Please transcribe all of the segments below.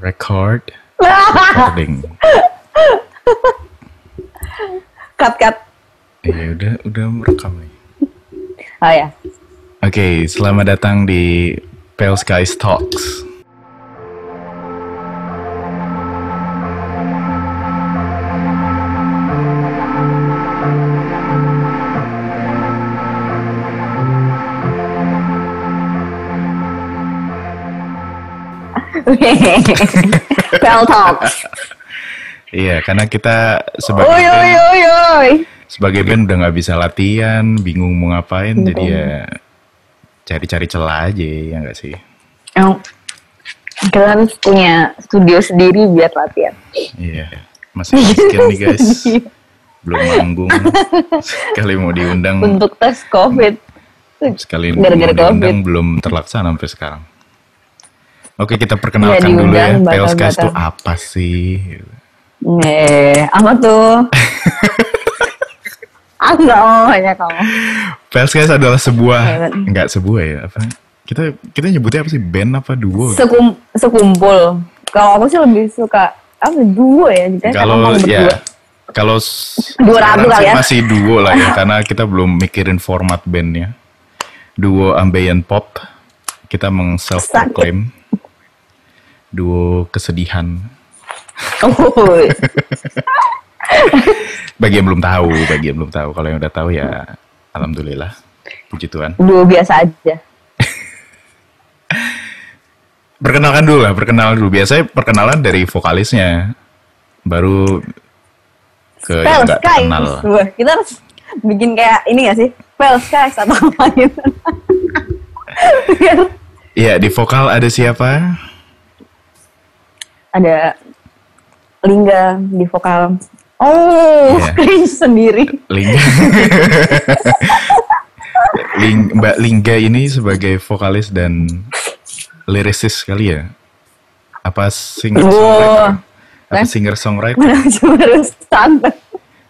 Record. Recording. cut cut. Iya udah udah merekam nih. Oh ya. Oke, selamat datang di Pale Skies Talks. Pel talk. Iya, karena kita sebagai Oi oi oi oi. sebagai band udah nggak bisa latihan, bingung mau ngapain, jadi ya cari-cari celah aja ya nggak sih? Oh. Harus punya studio sendiri biar latihan. Iya, masih miskin nih guys, belum manggung, sekali mau diundang, Untuk tes COVID. sekali mau Gara-gara diundang belum terlaksana sampai sekarang. Oke, kita perkenalkan Iya, dulu ya, diundang, Pale Skies itu apa sih? Eh, apa tuh? Aku nggak mau hanya kamu. Pale Skies adalah sebuah, nggak sebuah ya, apa? Kita kita nyebutnya apa sih? Band apa duo? Sekum, sekumpul. Kalau aku sih lebih suka apa duo ya. Kalau emang ya, kalau s- Duo sekarang ratu kali ya. masih duo lah ya, karena kita belum mikirin format bandnya. Duo ambient pop, kita meng self proclaim. Duo kesedihan. Oh, Bagi yang belum tahu, bagi yang belum tahu. Kalau yang udah tahu ya, alhamdulillah, puji Tuhan. duo biasa aja. Perkenalkan dulu lah, perkenalan dulu. Biasanya perkenalan dari vokalisnya, baru ke yang Pel nggak Skies. terkenal. Wah, kita harus bikin kayak ini gak sih? Pel Skies atau apa gitu. Iya, di vokal ada siapa? Ada Lingga di vokal. Oh, Iya. cringe sendiri. Lingga. Ling- Mbak Lingga ini sebagai vokalis dan lirisis kali ya? Apa singer songwriter? Wow. Apa singer songwriter?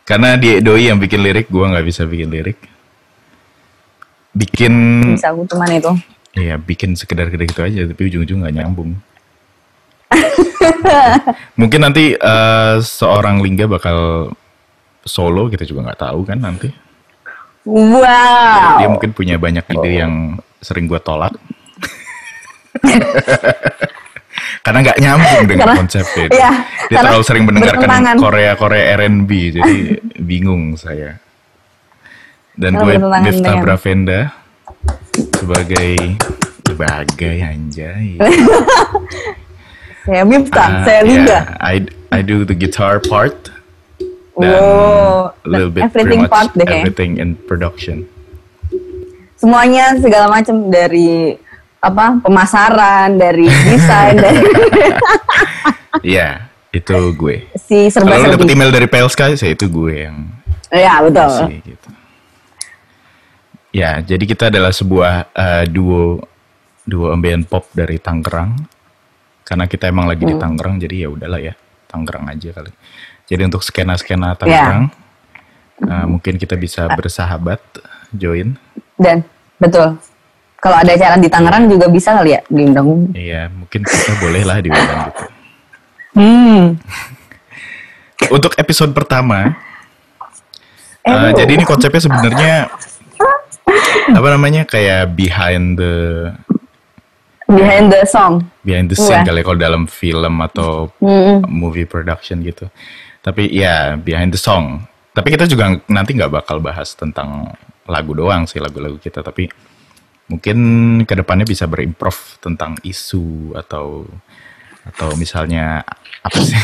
Karena dia doi yang bikin lirik, gua nggak bisa bikin lirik. Bikin, Bisa aku cuman itu. iya bikin sekedar gede gitu aja, tapi ujung-ujung nggak nyambung. Mungkin nanti eh, seorang Lingga bakal solo, kita juga nggak tahu kan nanti. Wow. Dia mungkin punya banyak ide yang sering gue tolak. karena nggak nyambung dengan Karena- konsepnya. iya, Dia karena terlalu sering mendengarkan bertentangan. Korea-Korea R&B, jadi bingung saya. Dan gue dengan- Bravenda sebagai sebagai anjay. Saya Miftah, Ah, saya Lingga. yeah, I I do the guitar part dan Wow. a little bit Everything much part deh everything in production. Semuanya segala macam dari apa pemasaran, dari desain, dari Iya, itu gue. si Kalau serba lu dapet email dari Pale Sky, saya itu gue yang Ya betul. sih gitu. Ya, jadi kita adalah sebuah eh, duo duo ambient pop dari Tangerang. Karena kita emang lagi di Hmm. Tangerang, jadi ya udahlah ya, Tangerang aja kali. Jadi untuk skena-skena Ya. Tangerang, eh, mungkin kita bisa bersahabat, join. Dan betul. Kalau ada acara di Tangerang juga bisa kali ya diundang. Iya, mungkin kita boleh lah diundang gitu. Hmm. Untuk episode pertama, Eh, Uh, jadi ini konsepnya sebenarnya apa namanya kayak behind the behind the song. behind the scene Wah. kali kalau dalam film atau Hmm. movie production gitu. Tapi ya behind the song. Tapi kita juga nanti nggak bakal bahas tentang lagu doang sih lagu-lagu kita. Tapi mungkin ke depannya bisa berimprov tentang isu atau atau misalnya apa sih?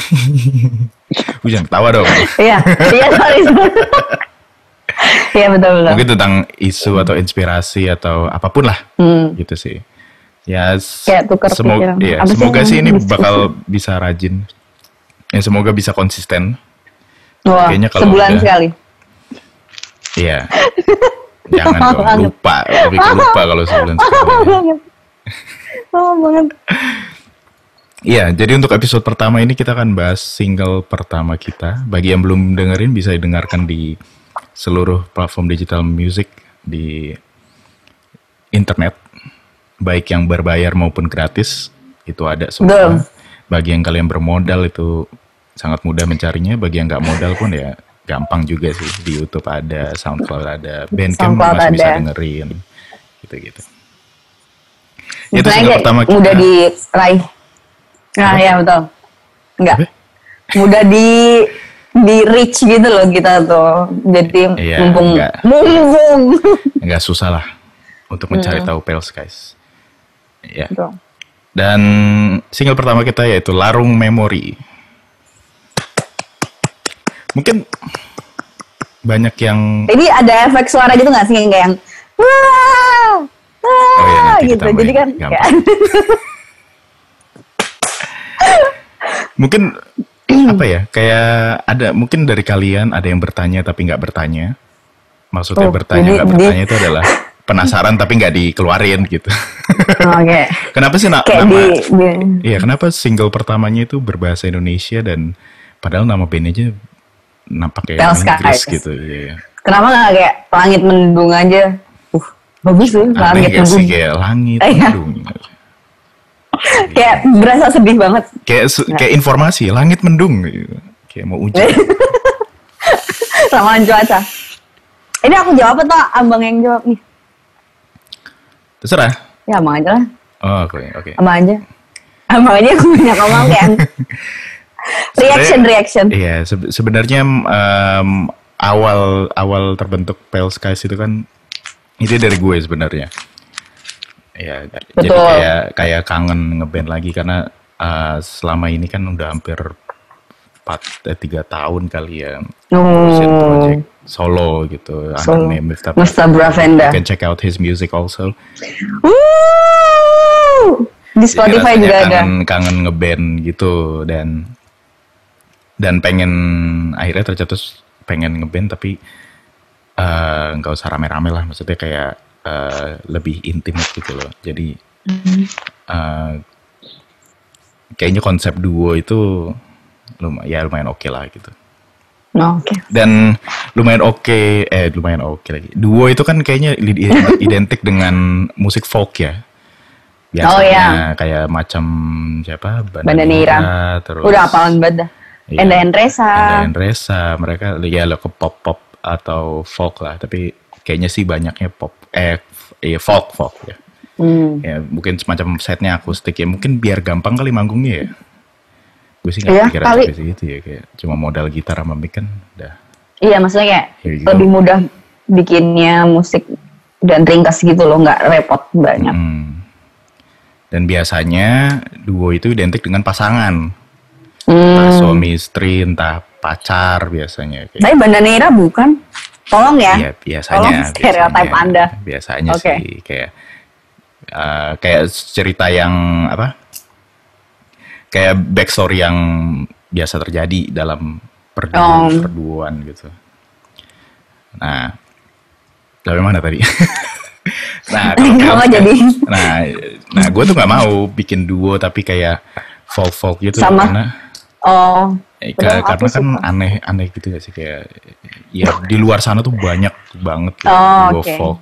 Lu jangan ketawa dong. Iya, iya sorry. Iya betul betul. Mungkin tentang isu atau inspirasi atau apa pun lah. Hmm. gitu sih. Ya, Kayak tukar semoga, pikiran. iya, sih semoga sih ini diskusi? bakal bisa rajin. Ya, semoga bisa konsisten. Wah, Kayaknya kalau sebulan udah- sekali. Iya. Jangan dong, lupa. Ke lupa kalau sebulan sekali. banget. Oh banget. Iya, jadi untuk episode pertama ini kita akan bahas single pertama kita. Bagi yang belum dengerin bisa didengarkan di seluruh platform digital music di internet, baik yang berbayar maupun gratis, itu ada semua. Betul. bagi yang kalian bermodal itu sangat mudah mencarinya. Bagi yang nggak modal pun ya gampang juga sih di YouTube ada, SoundCloud ada, Bandcamp SoundCloud masih bisa ada. dengerin gitu-gitu. Itu single pertama kita. mudah diraih. Nah, ya betul. Enggak. Apa? Mudah di di reach gitu loh kita tuh. Jadi Iya, mumpung enggak. mumpung. nggak susah lah untuk mencari Hmm. tahu Pale Skies. Ya. Betul. Dan single pertama kita yaitu Larung Memori. Mungkin banyak yang Jadi ada efek suara gitu nggak sih yang kayak yang wah, wah Oh iya, gitu. Jadi kan mungkin apa ya kayak ada mungkin dari kalian ada yang bertanya tapi nggak bertanya. Maksudnya Oh, bertanya nggak bertanya itu adalah penasaran tapi nggak dikeluarin gitu. oke. kenapa sih na- Kayak nama? di- Iya kenapa single pertamanya itu berbahasa Indonesia dan padahal nama bandnya aja nampak kayak Inggris gitu. Iya. kenapa nggak kayak langit mendung aja? Uh, bagus sih Aneh langit gak sih mendung. kayak langit Iya. mendung. Kayak berasa sedih banget. Kayak kayak informasi langit mendung gitu. Kayak mau hujan. Ramalan cuaca. Ini aku jawab atau abang yang jawab nih? Terserah. Ya abang aja lah. Oh, oke, oke. Abang aja. Abang aja aku banyak ngomong kayak. reaction, reaction. Iya, se- sebenarnya em, awal awal terbentuk Pale Skies itu kan itu dari gue sebenarnya. Iya, jadi kayak kayak kangen ngeband lagi karena eh, selama ini kan udah hampir 4 eh, 3 tahun kali ya ngurusin Oh, project solo gitu. Solo. Anaknya Miftah Musta Bravenda. You can check out his music also. Wuh! Di Spotify Jadi juga rasanya ada. kangen, kangen ngeband gitu dan dan pengen akhirnya tercetus pengen ngeband tapi eh, nggak usah rame-rame lah maksudnya kayak eh, lebih intimate gitu loh jadi eh, kayaknya konsep duo itu lumayan ya lumayan oke lah gitu No, Oke. dan lumayan oke eh lumayan oke lagi duo itu kan kayaknya identik dengan musik folk ya biasanya Oh, iya. kayak macam siapa Banda Neira. terus Udah apalan banget. Iya. Enda Endresa. Enda Resa mereka ya lo ke pop pop atau folk lah tapi kayaknya sih banyaknya pop eh iya folk folk ya Hmm. ya mungkin semacam setnya akustik ya mungkin biar gampang kali manggungnya ya gue sih nggak Iya, pikiran kali. sampai segitu ya kayak cuma modal gitar sama mic kan udah Iya, maksudnya kayak go. lebih mudah bikinnya musik dan ringkas gitu loh, nggak repot banyak. Mm. Dan biasanya duo itu identik dengan pasangan, entah Hmm. suami istri, entah pacar biasanya. Kayak, Tapi Banda Neira bukan? Tolong ya. Iya biasanya. Tolong stereotip biasanya, Anda. Biasanya Oke. sih kayak eh, kayak cerita yang apa? Kayak backstory yang biasa terjadi dalam perdu- Oh. perduaan gitu. Nah, dari mana tadi? nah, kalau Pale jadi? Nah, nah gue tuh nggak mau bikin duo tapi kayak folk folk gitu Sama. karena Oh. Eh, aku karena kan suka. aneh-aneh gitu gak sih kayak ya di luar sana tuh banyak banget gitu, Oh, duo oke. folk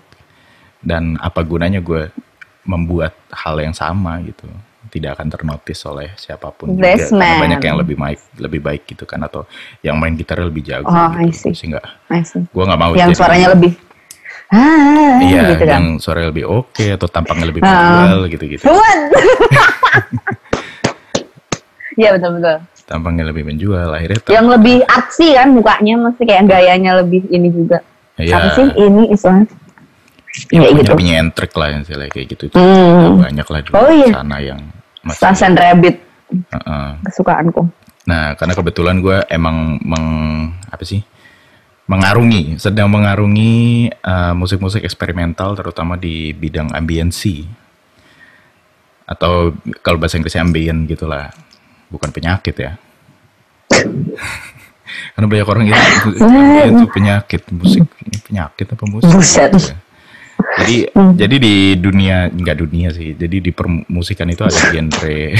dan apa gunanya gue membuat hal yang sama gitu tidak akan ternotis oleh siapa pun juga karena banyak yang lebih baik lebih baik gitu kan atau yang main gitarnya lebih jago Oh, gitu see. gue nggak mau Yang jadi- suaranya lebih ah, iya gitu kan. yang suaranya lebih oke atau tampangnya lebih Ah. menjual gitu gitu What? Iya betul betul. tampangnya lebih menjual akhirnya ter- Yang lebih artsy kan mukanya, mesti kayak gayanya lebih ini juga. Iya. Apa sih ini istilahnya? yang Kayak punya gitu. lebih nyentrik lah yang kayak gitu Hmm. banyak lah di Oh, iya. sana yang Sass and Rabbit Heeh. kesukaanku. Nah, karena kebetulan gue emang meng apa sih mengarungi, sedang mengarungi eh, musik-musik eksperimental, terutama di bidang ambiency atau kalau bahasa Inggrisnya ambient gitulah, bukan penyakit ya. Karena banyak orang ambient itu penyakit musik penyakit apa musik? Buset. gitu ya. Jadi jadi di dunia enggak dunia sih. Jadi di permusikan itu ada genre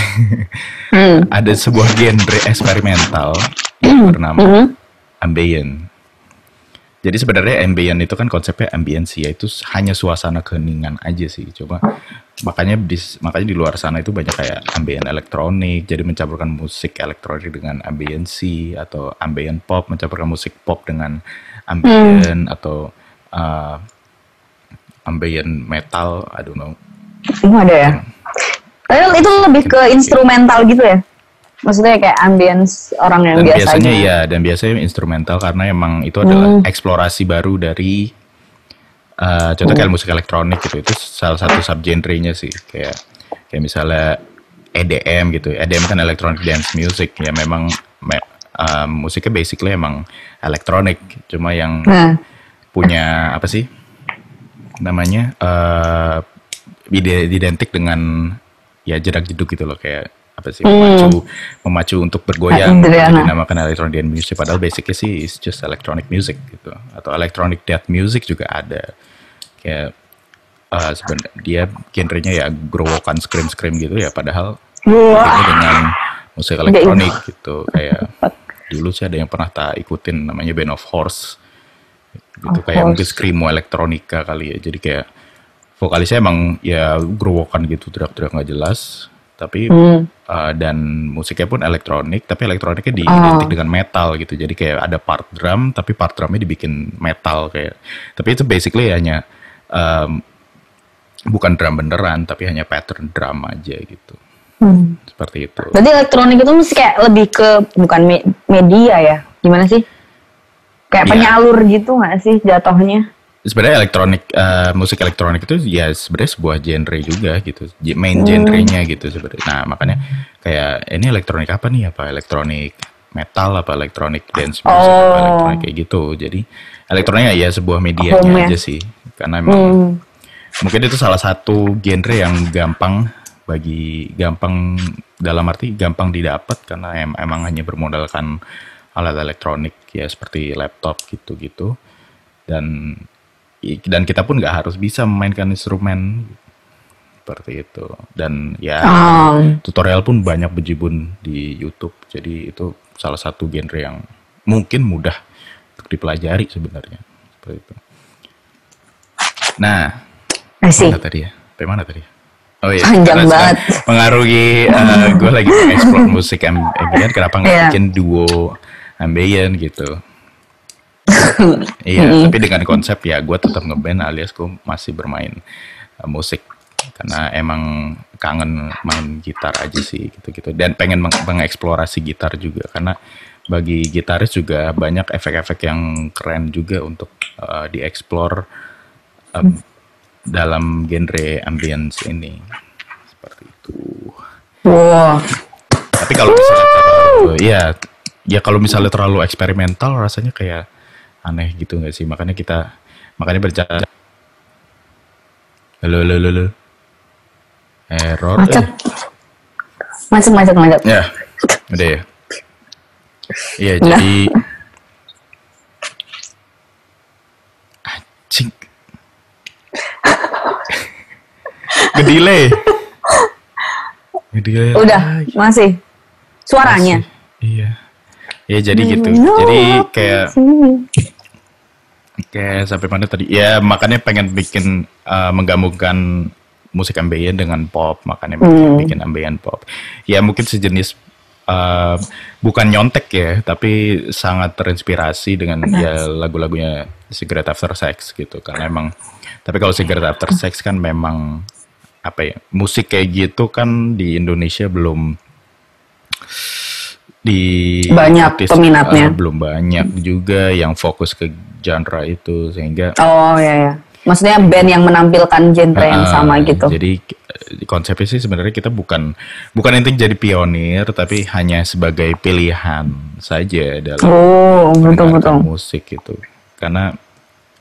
Hmm. ada sebuah genre eksperimental yang bernama Mhm. ambient. Jadi sebenarnya ambient itu kan konsepnya ambiensi yaitu hanya suasana keheningan aja sih. Coba makanya di makanya di luar sana itu banyak kayak ambient elektronik jadi mencampurkan musik elektronik dengan ambiency atau ambient pop mencampurkan musik pop dengan ambient atau uh, ambient metal I don't know Itu ada ya. Tapi itu lebih ke instrumental gitu ya. Maksudnya kayak ambience orang yang dan biasanya. biasanya iya dan biasanya instrumental karena emang itu adalah eksplorasi baru dari uh, contoh kayak musik elektronik gitu. Itu salah satu subgenrenya sih. Kayak kayak misalnya EDM gitu. EDM kan electronic dance music. Ya memang me- uh, musiknya basically emang elektronik. Cuma yang Nah, punya apa sih namanya ide- identik dengan ya jedak jeduk gitu loh kayak apa sih memacu memacu untuk bergoyang jadi dinamakan electronic dance music. Padahal basicnya sih it's just electronic music gitu. Atau electronic death music juga ada. Kayak eh sebenarnya dia genrenya ya growokan scream scream gitu ya padahal ini dengan musik elektronik gitu. Kayak dulu sih ada yang pernah tak ikutin namanya Band of Horse gitu Of kayak mungkin screamo elektronika kali ya jadi kayak vokalisnya emang ya growokan gitu teriak-teriak nggak jelas tapi Hmm. uh, dan musiknya pun elektronik tapi elektroniknya Oh. diidentik dengan metal gitu jadi kayak ada part drum tapi part drumnya dibikin metal kayak tapi itu basically hanya um, bukan drum beneran tapi hanya pattern drum aja gitu Hmm. seperti itu Berarti elektronik itu mesti kayak lebih ke bukan me- media ya? Gimana sih? Kayak Iya. penyalur gitu nggak sih jatuhnya? sebenarnya elektronik eh, musik elektronik itu ya sebenarnya sebuah genre juga gitu J- Hmm. main genrenya gitu sebenarnya nah makanya kayak ini elektronik apa nih apa elektronik metal apa elektronik dance music apa Oh. elektronik kayak gitu jadi elektroniknya ya sebuah medianya Home ya. aja sih karena emang Hmm. mungkin itu salah satu genre yang gampang bagi gampang dalam arti gampang didapat karena em- emang hanya bermodalkan alat elektronik ya seperti laptop gitu-gitu dan dan kita pun nggak harus bisa memainkan instrumen seperti itu dan ya Um, tutorial pun banyak bejibun di YouTube jadi itu salah satu genre yang mungkin mudah untuk dipelajari sebenarnya seperti itu nah. Mana tadi ya? Sampai mana tadi? Oh iya, Panjang karena banget. sekarang Mengaruhi gue lagi explore musik am- ambient, kenapa nggak Iya. bikin duo ambient gitu? iya, tapi dengan konsep ya gue tetap ngeband alias gue masih bermain uh, musik karena emang kangen main gitar aja sih gitu-gitu dan pengen meng- mengeksplorasi gitar juga karena bagi gitaris juga banyak efek-efek yang keren juga untuk uh, dieksplor um, dalam genre ambience ini seperti itu. Wow. Tapi kalau misalnya terlalu, ya, ya kalau misalnya terlalu eksperimental rasanya kayak aneh gitu nggak sih? Makanya kita, makanya bercanda. Halo, halo, halo. Error. Macet. eh. Macet, macet, macet. Ya, udah ya. Iya, Nah. jadi anjing. Ngedelay. Udah, lagi. masih. Suaranya. Masih. Ya jadi gitu. No, Jadi kayak kayak sampai mana tadi? Ya makanya pengen bikin uh, menggabungkan musik ambient dengan pop, makanya Hmm. bikin ambient pop. Ya mungkin sejenis uh, bukan nyontek ya, tapi sangat terinspirasi dengan ya lagu-lagunya Cigarette After Sex gitu. Karena emang tapi kalau Cigarette After Sex kan memang apa ya musik kayak gitu kan di Indonesia belum di Banyak artis, peminatnya. uh, belum banyak juga yang fokus ke genre itu sehingga Oh ya ya. Maksudnya band yang menampilkan genre yang uh, sama gitu. Jadi eh, konsepnya sih sebenarnya kita bukan bukan intinya jadi pionir tapi hanya sebagai pilihan saja dalam Oh, betul betul. musik gitu. Karena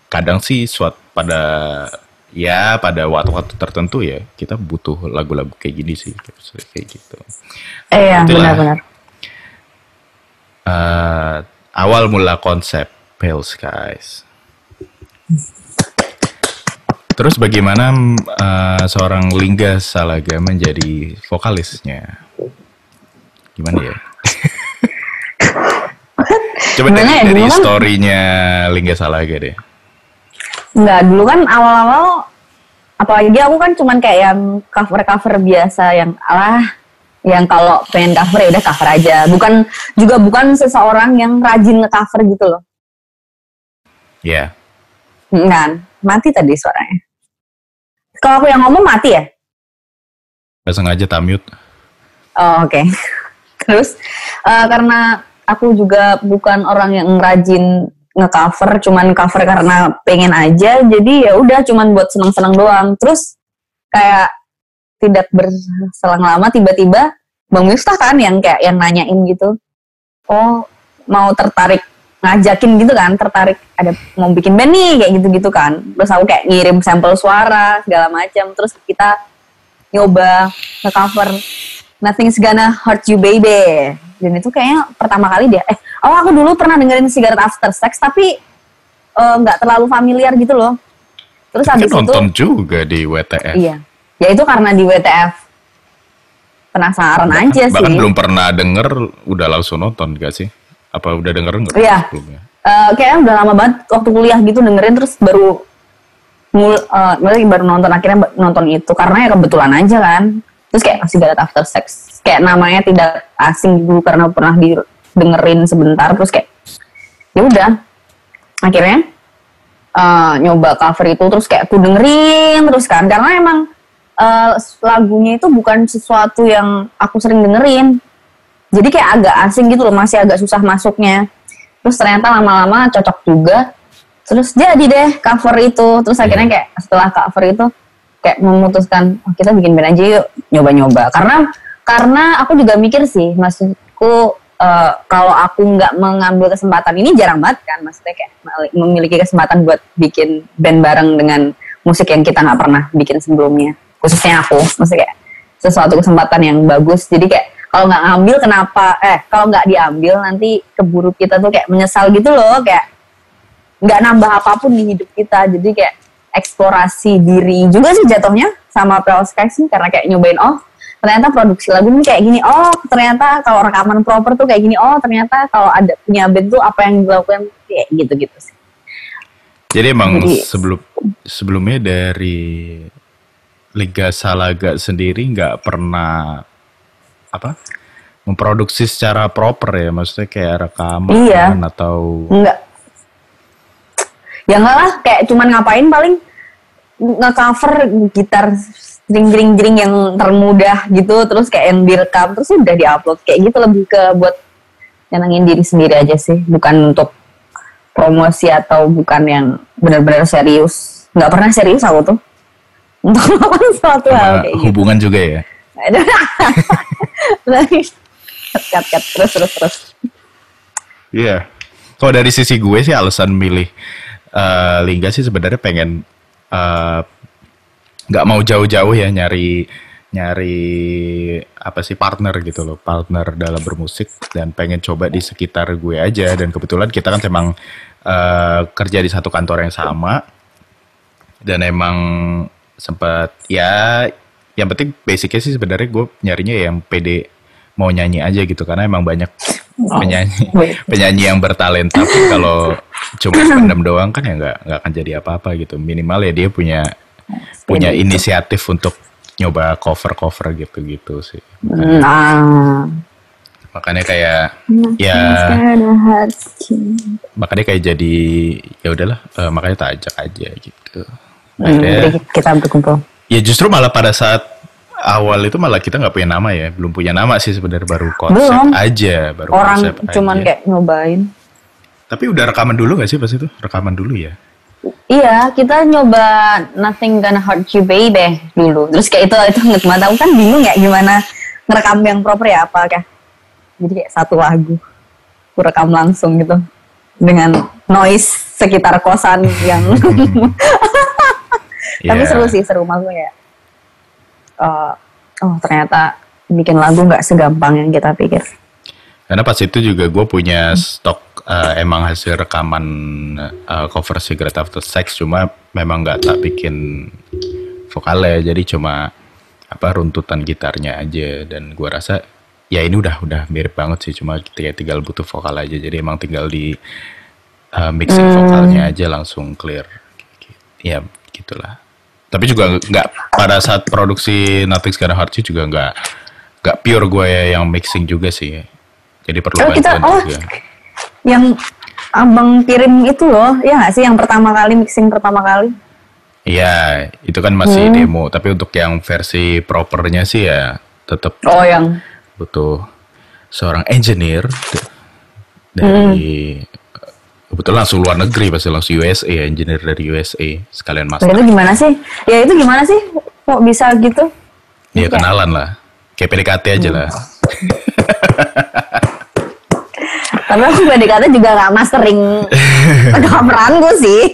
kadang sih suat pada ya pada waktu-waktu tertentu ya kita butuh lagu-lagu kayak gini sih kayak gitu. Eh ya, benar-benar. Eh, awal mula konsep Pale Skies. Terus bagaimana eh, seorang Lingga Salaga menjadi vokalisnya? Gimana ya? Coba dari, ya, dari kan- story-nya Lingga Salaga deh. Enggak, dulu kan awal-awal apalagi aku kan cuman kayak yang cover cover biasa yang alah yang kalau pengen cover ya udah cover aja bukan juga bukan seseorang yang rajin nge-cover gitu loh Ya, Hmm, kan mati tadi suaranya kalau aku yang ngomong mati ya nggak sengaja tamute. Oh, oke. Terus eh, karena aku juga bukan orang yang rajin nge-cover, cuman cover karena pengen aja, jadi ya udah cuman buat seneng-seneng doang. Terus kayak tidak berselang lama tiba-tiba Bang Miftah kan yang kayak yang nanyain gitu. Oh, mau tertarik ngajakin gitu kan, tertarik ada mau bikin band nih kayak gitu-gitu kan. Terus aku kayak ngirim sampel suara segala macam. Terus kita nyoba nge-cover Nothing's Gonna Hurt You Baby dan itu kayaknya pertama kali dia eh oh aku dulu pernah dengerin Cigarette After Sex tapi eh, nggak terlalu familiar gitu loh terus habis itu nonton juga di WTF. iya ya itu karena di WTF penasaran aja sih. Bahkan belum pernah denger, udah langsung nonton gak sih? Apa udah denger nggak Iya. sebelumnya? Eh, kayaknya udah lama banget waktu kuliah gitu dengerin terus baru mul maksudnya baru nonton akhirnya nonton itu. Karena ya kebetulan aja kan. Terus kayak masih Cigarette After Sex. Kayak namanya tidak asing dulu karena pernah didengerin sebentar terus kayak ya udah. Akhirnya eh, nyoba cover itu terus kayak aku dengerin terus kan. Karena emang eh, lagunya itu bukan sesuatu yang aku sering dengerin. Jadi kayak agak asing gitu loh masih agak susah masuknya. Terus ternyata lama-lama cocok juga. Terus jadi deh cover itu. Terus akhirnya kayak setelah cover itu kayak memutuskan oh, kita bikin band aja yuk nyoba-nyoba. Karena karena aku juga mikir sih maksudku eh, kalau aku nggak mengambil kesempatan ini jarang banget kan maksudnya kayak memiliki kesempatan buat bikin band bareng dengan musik yang kita nggak pernah bikin sebelumnya khususnya aku. Maksudnya kayak sesuatu kesempatan yang bagus. Jadi kayak kalau nggak ngambil kenapa? Eh kalau nggak diambil nanti keburu kita tuh kayak menyesal gitu loh. Kayak nggak nambah apa pun di hidup kita. Jadi kayak eksplorasi diri juga sih jatuhnya sama Pale Skies nih karena kayak nyobain oh ternyata produksi lagu ini kayak gini. Oh ternyata kalau rekaman proper tuh kayak gini. Oh ternyata kalau ada punya band tuh apa yang dilakukan kayak gitu gitu sih. Jadi emang Jadi- sebelum sebelumnya dari Liga Salaga sendiri nggak pernah apa memproduksi secara proper ya? Maksudnya kayak rekaman Iya. atau enggak ya enggak lah kayak cuman ngapain paling nge-cover gitar jering-jering yang termudah gitu terus kayak yang direkam terus udah diupload. Kayak gitu lebih ke buat nyenengin diri sendiri aja sih bukan untuk promosi atau bukan yang benar-benar serius. Nggak pernah serius aku tuh untuk melakukan suatu hal sama kayak gitu. hubungan juga ya. Cut cut. Terus terus terus. Iya. Kalau dari sisi gue sih alasan milih eh, Lingga sih sebenarnya pengen eh, nggak mau jauh-jauh ya nyari nyari apa sih partner gitu loh. Partner dalam bermusik dan pengen coba di sekitar gue aja. Dan kebetulan kita kan emang eh, kerja di satu kantor yang sama. Dan emang sempat ya yang penting basicnya sih sebenarnya gue nyarinya yang pede mau nyanyi aja gitu karena emang banyak penyanyi Wait. penyanyi yang bertalenta tapi kalau cuma pendam doang kan ya nggak nggak akan jadi apa-apa gitu. Minimal ya dia punya punya inisiatif untuk nyoba cover cover gitu gitu sih nah. makanya kayak ya makanya kayak jadi ya udahlah eh, makanya tak ajak aja gitu Hmm, Akhirnya- jadi kita berkumpul Ya justru malah pada saat awal itu malah kita nggak punya nama ya, belum punya nama sih sebenarnya baru konsep Belum. aja, baru orang konsep cuman aja. kayak nyobain Tapi udah rekaman dulu nggak sih pas itu? Rekaman dulu ya. Iya, kita nyoba Nothing Gonna Hurt You Baby dulu. Terus kayak itu itu inget banget. Aku kan bingung ya gimana ngerekam yang proper ya apa kayak. Jadi kayak satu lagu. Aku rekam langsung gitu. Dengan noise sekitar kosan yang Tapi Ya. seru sih, seru maksudnya kayak. eh, oh ternyata bikin lagu nggak segampang yang kita pikir. Karena pas itu juga gue punya stok eh, emang hasil rekaman eh, cover Cigarette After Sex, cuma memang nggak tak bikin vokalnya, jadi cuma apa runtutan gitarnya aja dan gua rasa ya ini udah udah mirip banget sih, cuma kita tinggal butuh vokal aja, jadi emang tinggal di eh, mixing vokalnya aja langsung clear. Ya gitulah. tapi juga nggak pada saat produksi Nothing's Gonna Hurt You juga nggak nggak pure gue ya yang mixing juga sih jadi perlu Oh, kita- bantuan oh. juga Yang abang kirim itu loh, ya nggak sih yang pertama kali mixing pertama kali? Iya, itu kan masih Hmm. demo. Tapi untuk yang versi propernya sih ya tetap Oh yang butuh seorang engineer d- dari kebetulan langsung luar negeri pasti langsung USA ya, engineer dari USA sekalian master. itu gimana sih? Ya itu gimana sih? Kok bisa gitu? Ya kenalan lah, kayak PDKT aja lah. Tapi aku PDKT juga gak mastering rekamanku sih.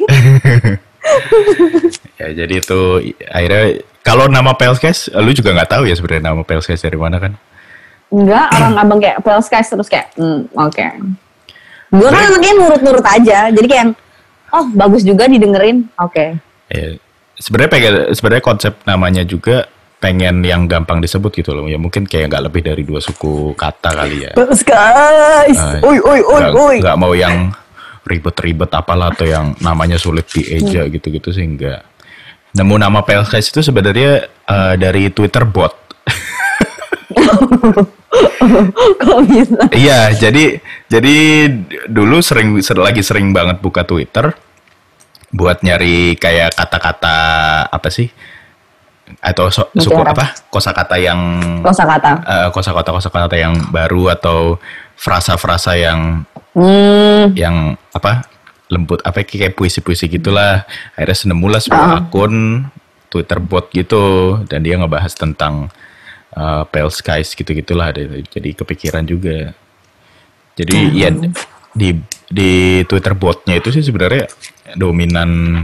Ya jadi itu akhirnya kalau nama Pelscase, lu juga nggak tahu ya sebenarnya nama Pelscase dari mana kan? Enggak, orang abang kayak Pale Skies terus kayak, hmm, oke. Gue kan anaknya nurut-nurut aja, jadi kayak, oh bagus juga didengerin, oke. Ya, sebenarnya pengen sebenarnya konsep namanya juga pengen yang gampang disebut gitu loh. Ya mungkin kayak nggak lebih dari dua suku kata kali ya. Skies, Ah, oi oi oi oi. nggak mau yang ribet-ribet apalah atau yang namanya sulit dieja gitu-gitu sih enggak. Nemu nama PLKS itu sebenarnya eh, dari Twitter bot. Kok bisa? iya, jadi jadi dulu sering ser- lagi sering banget buka Twitter buat nyari kayak kata-kata apa sih? Atau so- suku apa? Kosakata yang Kosa kata. eh, kosakata kosakata yang baru atau frasa-frasa yang Hmm, yang apa lembut apa kayak puisi-puisi gitulah akhirnya nemu lah sebuah Ah. akun Twitter bot gitu dan dia ngebahas tentang uh, pale skies gitu gitulah jadi kepikiran juga. Jadi Hmm. ya di di Twitter botnya itu sih sebenarnya dominan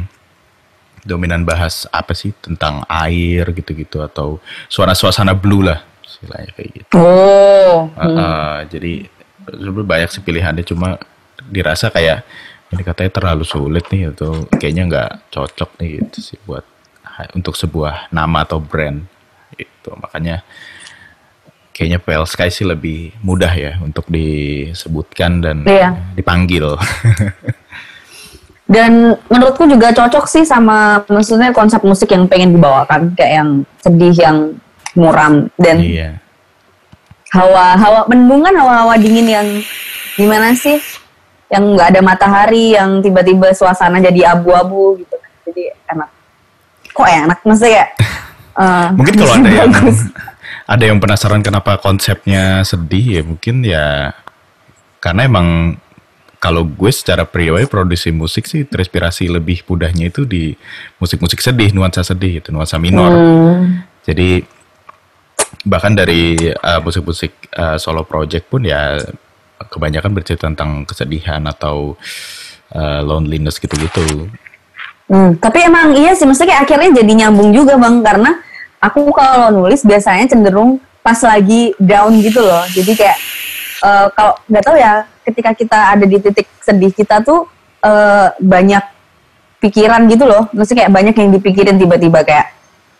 dominan bahas apa sih? Tentang air gitu-gitu atau suara-suasana blue lah istilahnya kayak gitu. Oh, Uh, uh, jadi sebenarnya banyak sih pilihannya cuma dirasa kayak ini katanya terlalu sulit nih atau kayaknya nggak cocok nih gitu sih buat untuk sebuah nama atau brand itu makanya kayaknya PL Sky sih lebih mudah ya untuk disebutkan dan Iya. dipanggil Dan menurutku juga cocok sih sama maksudnya konsep musik yang pengen dibawakan kayak yang sedih, yang muram dan iya hawa hawa mendungan hawa-hawa dingin yang gimana sih? Yang nggak ada matahari, yang tiba-tiba suasana jadi abu-abu gitu. Jadi enak. Kok enak? Maksudnya kayak eh, mungkin kalau ada yang bagus. ada yang penasaran kenapa konsepnya sedih ya mungkin ya karena emang kalau gue secara pribadi produksi musik sih terinspirasi lebih mudahnya itu di musik-musik sedih nuansa sedih itu nuansa minor Hmm. jadi bahkan dari uh, musik-musik uh, solo project pun ya kebanyakan bercerita tentang kesedihan atau uh, loneliness gitu-gitu Hmm, tapi emang iya sih, maksudnya kayak akhirnya jadi nyambung juga bang, karena aku kalau nulis biasanya cenderung pas lagi down gitu loh. Jadi kayak eh, kalau nggak tahu ya, ketika kita ada di titik sedih kita tuh eh, banyak pikiran gitu loh. Maksudnya kayak banyak yang dipikirin tiba-tiba kayak,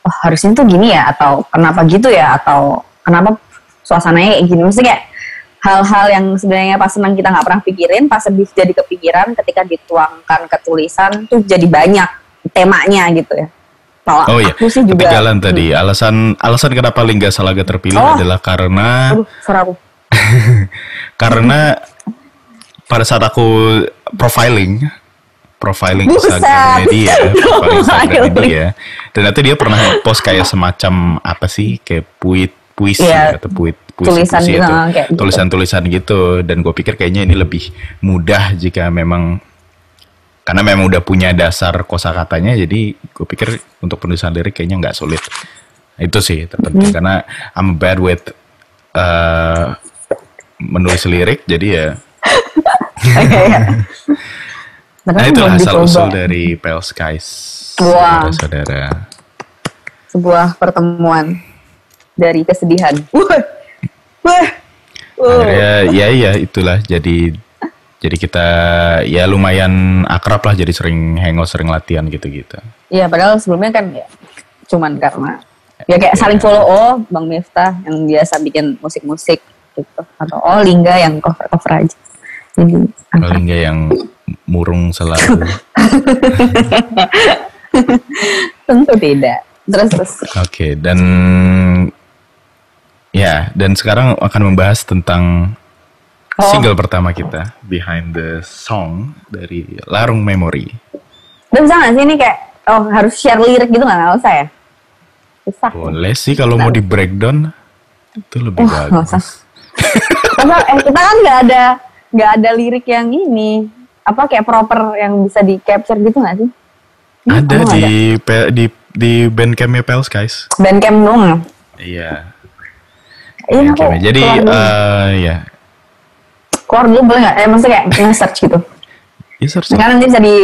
oh harusnya tuh gini ya, atau kenapa gitu ya, atau kenapa suasananya kayak gini. Maksudnya kayak hal-hal yang sebenarnya pas senang kita nggak pernah pikirin, pas sedih jadi kepikiran, ketika dituangkan ke tulisan tuh jadi banyak temanya gitu ya. Kalau oh iya aku sih juga, ketinggalan tadi alasan alasan kenapa Lingga Salaga terpilih Oh. adalah karena aduh, aku. karena pada saat aku profiling profiling Buset. Instagramnya dia profiling Instagramnya Profiling. dia ternyata dia pernah post kayak semacam apa sih kayak puit puisi Iya. atau puit puisi Tulisan puisi gitu, itu kayak gitu. tulisan-tulisan gitu. Dan gue pikir kayaknya ini lebih mudah jika memang karena memang udah punya dasar kosakatanya jadi gue pikir untuk penulisan lirik kayaknya nggak sulit. Itu sih terpenting. Hmm. karena I'm bad with uh, menulis lirik jadi ya. Tapi nah aku itulah belum asal usul dari Pale Skies saudara-saudara. Sebuah pertemuan dari kesedihan. Wah, wah. akhirnya ya ya itulah jadi jadi kita ya lumayan akrab lah jadi sering hangout sering latihan gitu-gitu Iya, padahal sebelumnya kan ya cuman karena ya kayak saling Iya. follow oh Bang Miftah yang biasa bikin musik-musik gitu atau oh Lingga yang cover-cover aja. Jadi paling nggak yang murung selalu Tentu tidak. Terus terus. Oke, dan ya, dan sekarang akan membahas tentang Oh. single pertama kita, Behind the Song dari Larung Memory. Dan bisa nggak sih ini kayak oh harus share lirik gitu nggak nggak usah ya? Bisa. Boleh sih kalau mau di breakdown itu lebih Wah, nggak usah. bagus. Masa, eh, kita kan nggak ada nggak ada lirik yang ini apa kayak proper yang bisa di capture gitu nggak sih? Ada emang di Pe- di di bandcampnya Pels guys. Bandcamp dong. Iya. Iya aku Bandcampnya. Jadi eh ya, keluar dulu boleh nggak? Eh maksudnya kayak nge-search gitu. ya search. Sekarang nanti bisa di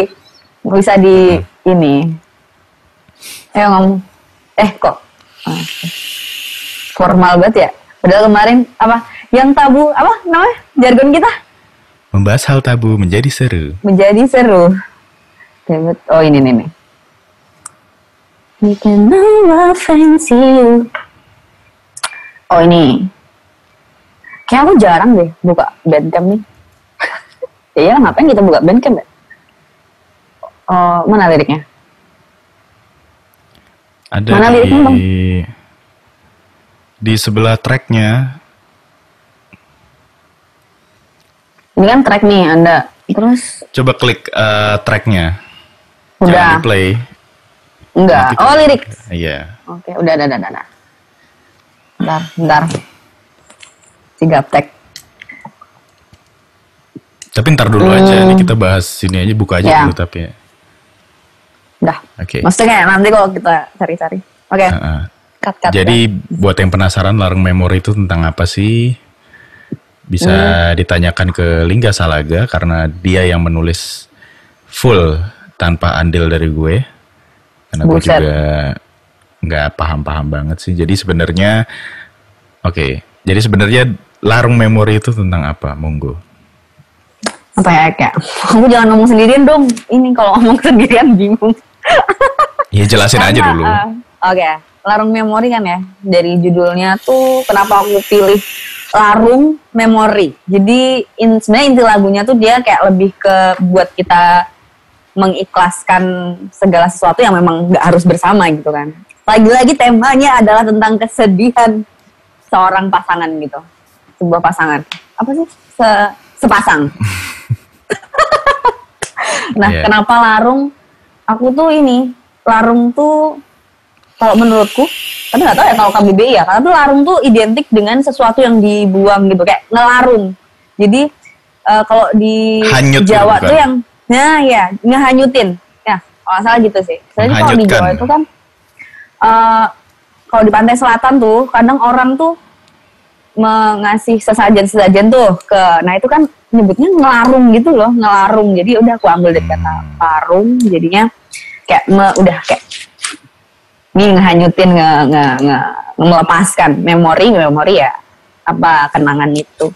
bisa di ini. Ayo ngomong. Eh kok ah, formal banget ya. Padahal kemarin apa yang tabu apa namanya jargon kita Membahas hal tabu menjadi seru. menjadi seru. David, oh ini nih nih. We can know fancy you. Oh ini. Kayak aku jarang deh buka bandcamp nih. Iya ngapain kita buka bandcamp ya? Oh, mana liriknya? Ada Mana di liriknya, Bang? di sebelah tracknya Ini kan track nih Anda. Terus coba klik eh, tracknya. udah Jangan di play. enggak. Oh, lirik. Iya. Oke, udah udah udah udah. Bentar, bentar. Tiga tag. Tapi ntar dulu aja nih kita bahas sini aja buka aja Hmm. Ya. dulu tapi. ya. Udah. Oke. Maksudnya kayak nanti kalau kita cari-cari. Oke. Heeh. Cut, cut, Jadi buat yang penasaran larung memori itu tentang apa sih? Bisa Hmm. ditanyakan ke Lingga Salaga karena dia yang menulis full tanpa andil dari gue. Karena gue Buset. juga nggak paham-paham banget sih. Jadi sebenarnya, oke. Jadi sebenarnya larung memori itu tentang apa, Monggo? apa ya kayak aku jangan ngomong sendirian dong ini kalau ngomong sendirian bingung Ya jelasin aja Karena, dulu. eh, oke larung memori kan ya dari judulnya tuh kenapa aku pilih larung memori jadi in, sebenarnya inti lagunya tuh dia kayak lebih ke buat kita mengikhlaskan segala sesuatu yang memang nggak harus bersama gitu kan lagi-lagi temanya adalah tentang kesedihan seorang pasangan gitu. Sebuah pasangan. Apa sih? Se, sepasang. Nah Iya. kenapa larung? Aku tuh ini larung tuh kalau menurutku tapi nggak tahu ya kalau KBBI ya karena tuh larung tuh identik dengan sesuatu yang dibuang gitu kayak ngelarung. Jadi eh, kalau di Hanyut Jawa bukan? tuh yang nah ya ngehanyutin. Ya kalau salah gitu sih. Soalnya kalau di. Jawa itu kan eh, kalau di pantai selatan tuh kadang orang tuh mengasih sesajen-sesajen tuh ke nah itu kan nyebutnya ngelarung gitu loh ngelarung jadi udah aku ambil dari kata Hmm. larung jadinya kayak me- udah kayak ini ngehanyutin nge, nge, nge- melepaskan memori memori ya apa kenangan itu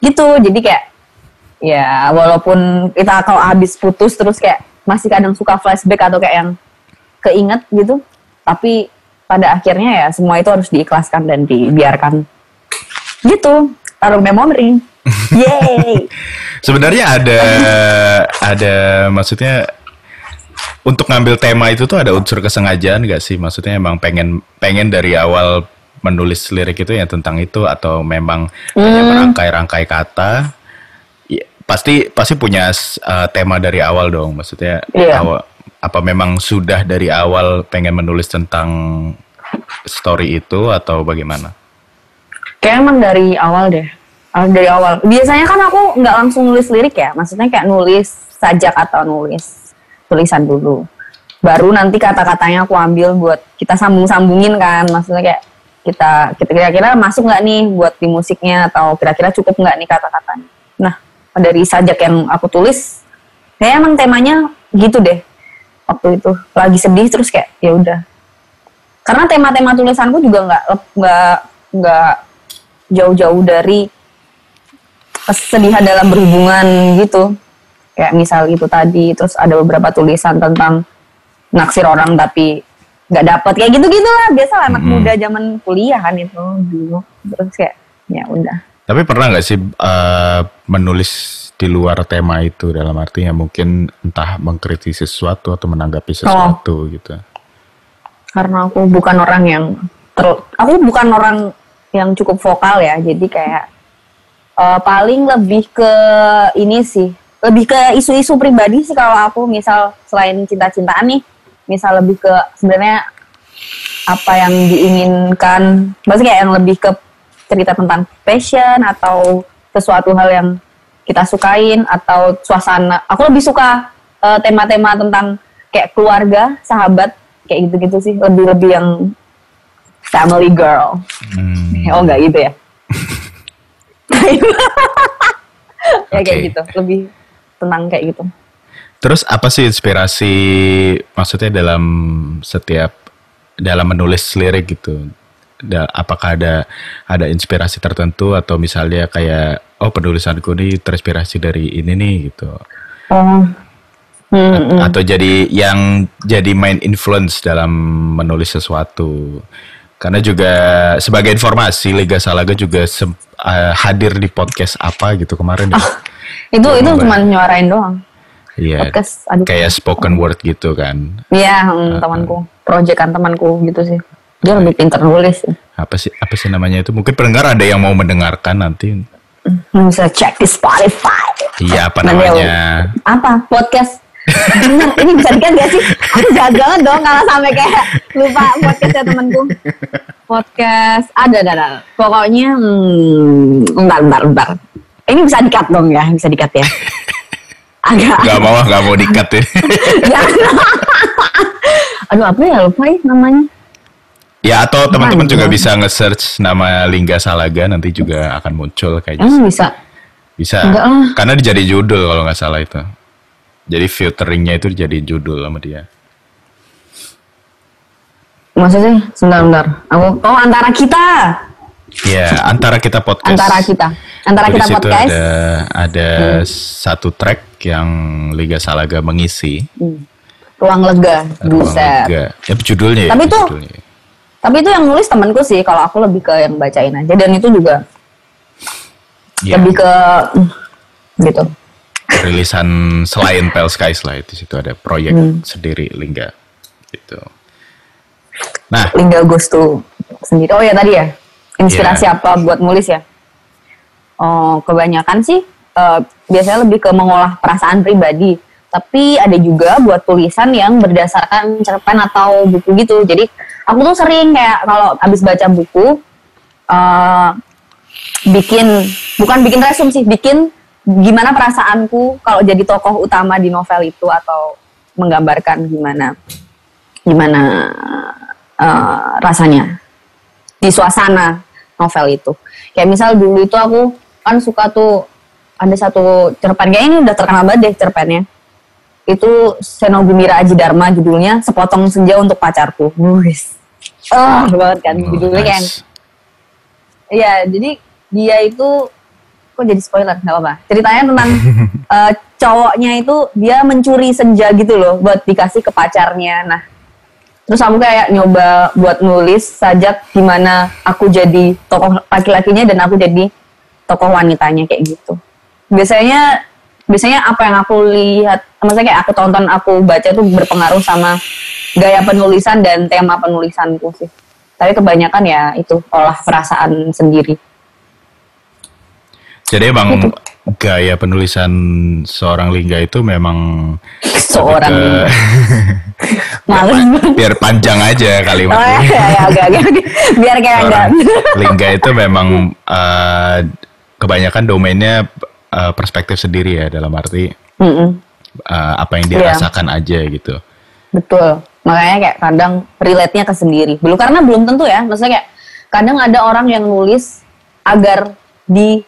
gitu jadi kayak ya walaupun kita kalau habis putus terus kayak masih kadang suka flashback atau kayak yang keinget gitu tapi pada akhirnya ya semua itu harus diikhlaskan dan dibiarkan gitu taruh memori Yeay Sebenarnya ada ada maksudnya untuk ngambil tema itu tuh ada unsur kesengajaan gak sih? Maksudnya emang pengen pengen dari awal menulis lirik itu ya tentang itu atau memang hanya Hmm. merangkai-rangkai kata? Ya, pasti pasti punya uh, tema dari awal dong. Maksudnya Iya. awal- apa memang sudah dari awal pengen menulis tentang story itu atau bagaimana? Kayak emang dari awal deh. Ah, Dari awal. Biasanya kan aku nggak langsung nulis lirik ya. Maksudnya kayak nulis sajak atau nulis tulisan dulu. Baru nanti kata-katanya aku ambil buat kita sambung-sambungin kan. Maksudnya kayak kita kita kira-kira masuk nggak nih buat di musiknya atau kira-kira cukup nggak nih kata-katanya. Nah dari sajak yang aku tulis, kayak emang temanya gitu deh. Waktu itu. Lagi sedih terus kayak ya udah. Karena tema-tema tulisanku juga nggak nggak nggak jauh-jauh dari kesedihan dalam berhubungan gitu. Kayak misal itu tadi terus ada beberapa tulisan tentang naksir orang tapi nggak dapet. Kayak gitu gitu lah biasa anak Mm-mm. muda zaman kuliah kan itu dulu. Terus kayak ya udah. Tapi pernah nggak sih eh, menulis di luar tema itu dalam artinya mungkin entah mengkritisi sesuatu atau menanggapi sesuatu gitu? karena aku bukan orang yang ter aku bukan orang yang cukup vokal ya jadi kayak uh, paling lebih ke ini sih lebih ke isu-isu pribadi sih kalau aku misal selain cinta-cintaan nih misal lebih ke sebenarnya apa yang diinginkan maksudnya kayak yang lebih ke cerita tentang passion atau sesuatu hal yang kita sukain atau suasana aku lebih suka uh, tema-tema tentang kayak keluarga sahabat kayak gitu-gitu sih lebih lebih yang family girl Hmm. oh enggak gitu ya ya kayak Oke. gitu lebih tenang kayak gitu Terus apa sih inspirasi maksudnya dalam setiap dalam menulis lirik gitu? Da- apakah ada ada inspirasi tertentu atau misalnya kayak oh penulisanku ini terinspirasi dari ini nih gitu? oh Hmm, hmm. Atau jadi yang jadi main influence dalam menulis sesuatu? Karena juga sebagai informasi Liga Salaga juga eh, hadir di podcast apa gitu kemarin ya? itu itu Mbak. cuma nyuarain doang Iya, podcast aduh kayak spoken word gitu kan. Iya, hmm, temanku, proyekan temanku gitu sih. Dia lebih pintar nulis apa sih apa sih namanya itu mungkin pendengar ada yang mau mendengarkan nanti Bisa cek di Spotify. iya apa Nanti namanya Apa? Podcast. Bener, ini bisa dikat gak sih? Jahat banget dong kalau sampai kayak lupa podcastnya temanku. Podcast ada, ada, ada. Pokoknya, hmm, bentar, bentar, bentar. Ini bisa dikat dong ya, bisa dikat ya. Agak. nggak mau nggak mau dikat ya. Aduh, apa ya lupa ya namanya? Ya atau teman-teman juga Apaan? bisa nge-search nama Lingga Salaga nanti juga akan muncul kayaknya Emang bisa? bisa Enggak lah. karena dia jadi judul kalau nggak salah itu jadi filteringnya itu jadi judul sama dia Maksudnya, sebentar, bentar. Aku, oh antara kita. ya antara kita podcast Antara kita. Antara kita podcast. ada ada satu track yang Liga Salaga mengisi Hmm. Ruang lega. Ruang. Lega. ya judulnya ya, Tapi itu- judulnya. Tapi itu yang nulis temanku sih. Kalau aku lebih ke yang bacain aja. Dan itu juga Ya. lebih ke gitu. rilisan selain Pale Skies lah itu situ ada proyek Hmm. sendiri Lingga gitu. Nah, Lingga Gustu sendiri. Oh ya tadi ya. Inspirasi Iya. apa buat nulis ya? Oh kebanyakan sih eh, biasanya lebih ke mengolah perasaan pribadi. Tapi ada juga buat tulisan yang berdasarkan cerpen atau buku gitu. Jadi aku tuh sering kayak kalau habis baca buku eh bikin bukan bikin resume sih, bikin gimana perasaanku kalau jadi tokoh utama di novel itu atau menggambarkan gimana gimana eh, rasanya di suasana novel itu. Kayak misal dulu itu aku kan suka tuh ada satu cerpen kayak ini udah terkenal banget deh cerpennya. Itu Senogumira Aji Dharma judulnya Sepotong Senja untuk Pacarku. Wis. Ah, banget kan oh, judulnya kan. nice. Iya, jadi dia itu kok jadi spoiler nggak apa-apa. Ceritanya tentang eh, cowoknya itu dia mencuri senja gitu loh buat dikasih ke pacarnya. Nah, terus aku kayak nyoba buat nulis sajak gimana aku jadi tokoh laki-lakinya dan aku jadi tokoh wanitanya kayak gitu. Biasanya biasanya apa yang aku lihat, maksudnya kayak aku tonton, aku baca tuh berpengaruh sama gaya penulisan dan tema penulisanku sih. Tapi kebanyakan ya itu olah perasaan sendiri. Jadi emang Gitu. gaya penulisan seorang Lingga itu memang Seorang ke- Males banget. biar panjang aja Oh, kalimatnya. ya, ya, agak, agak. Biar kayak enggak. Lingga itu memang eh, kebanyakan domainnya eh, perspektif sendiri ya dalam arti Mm-mm, eh, apa yang dia Iya. rasakan aja gitu. betul. Makanya kayak kadang relate-nya ke sendiri. Belum karena belum tentu ya. Maksudnya kayak kadang ada orang yang nulis agar di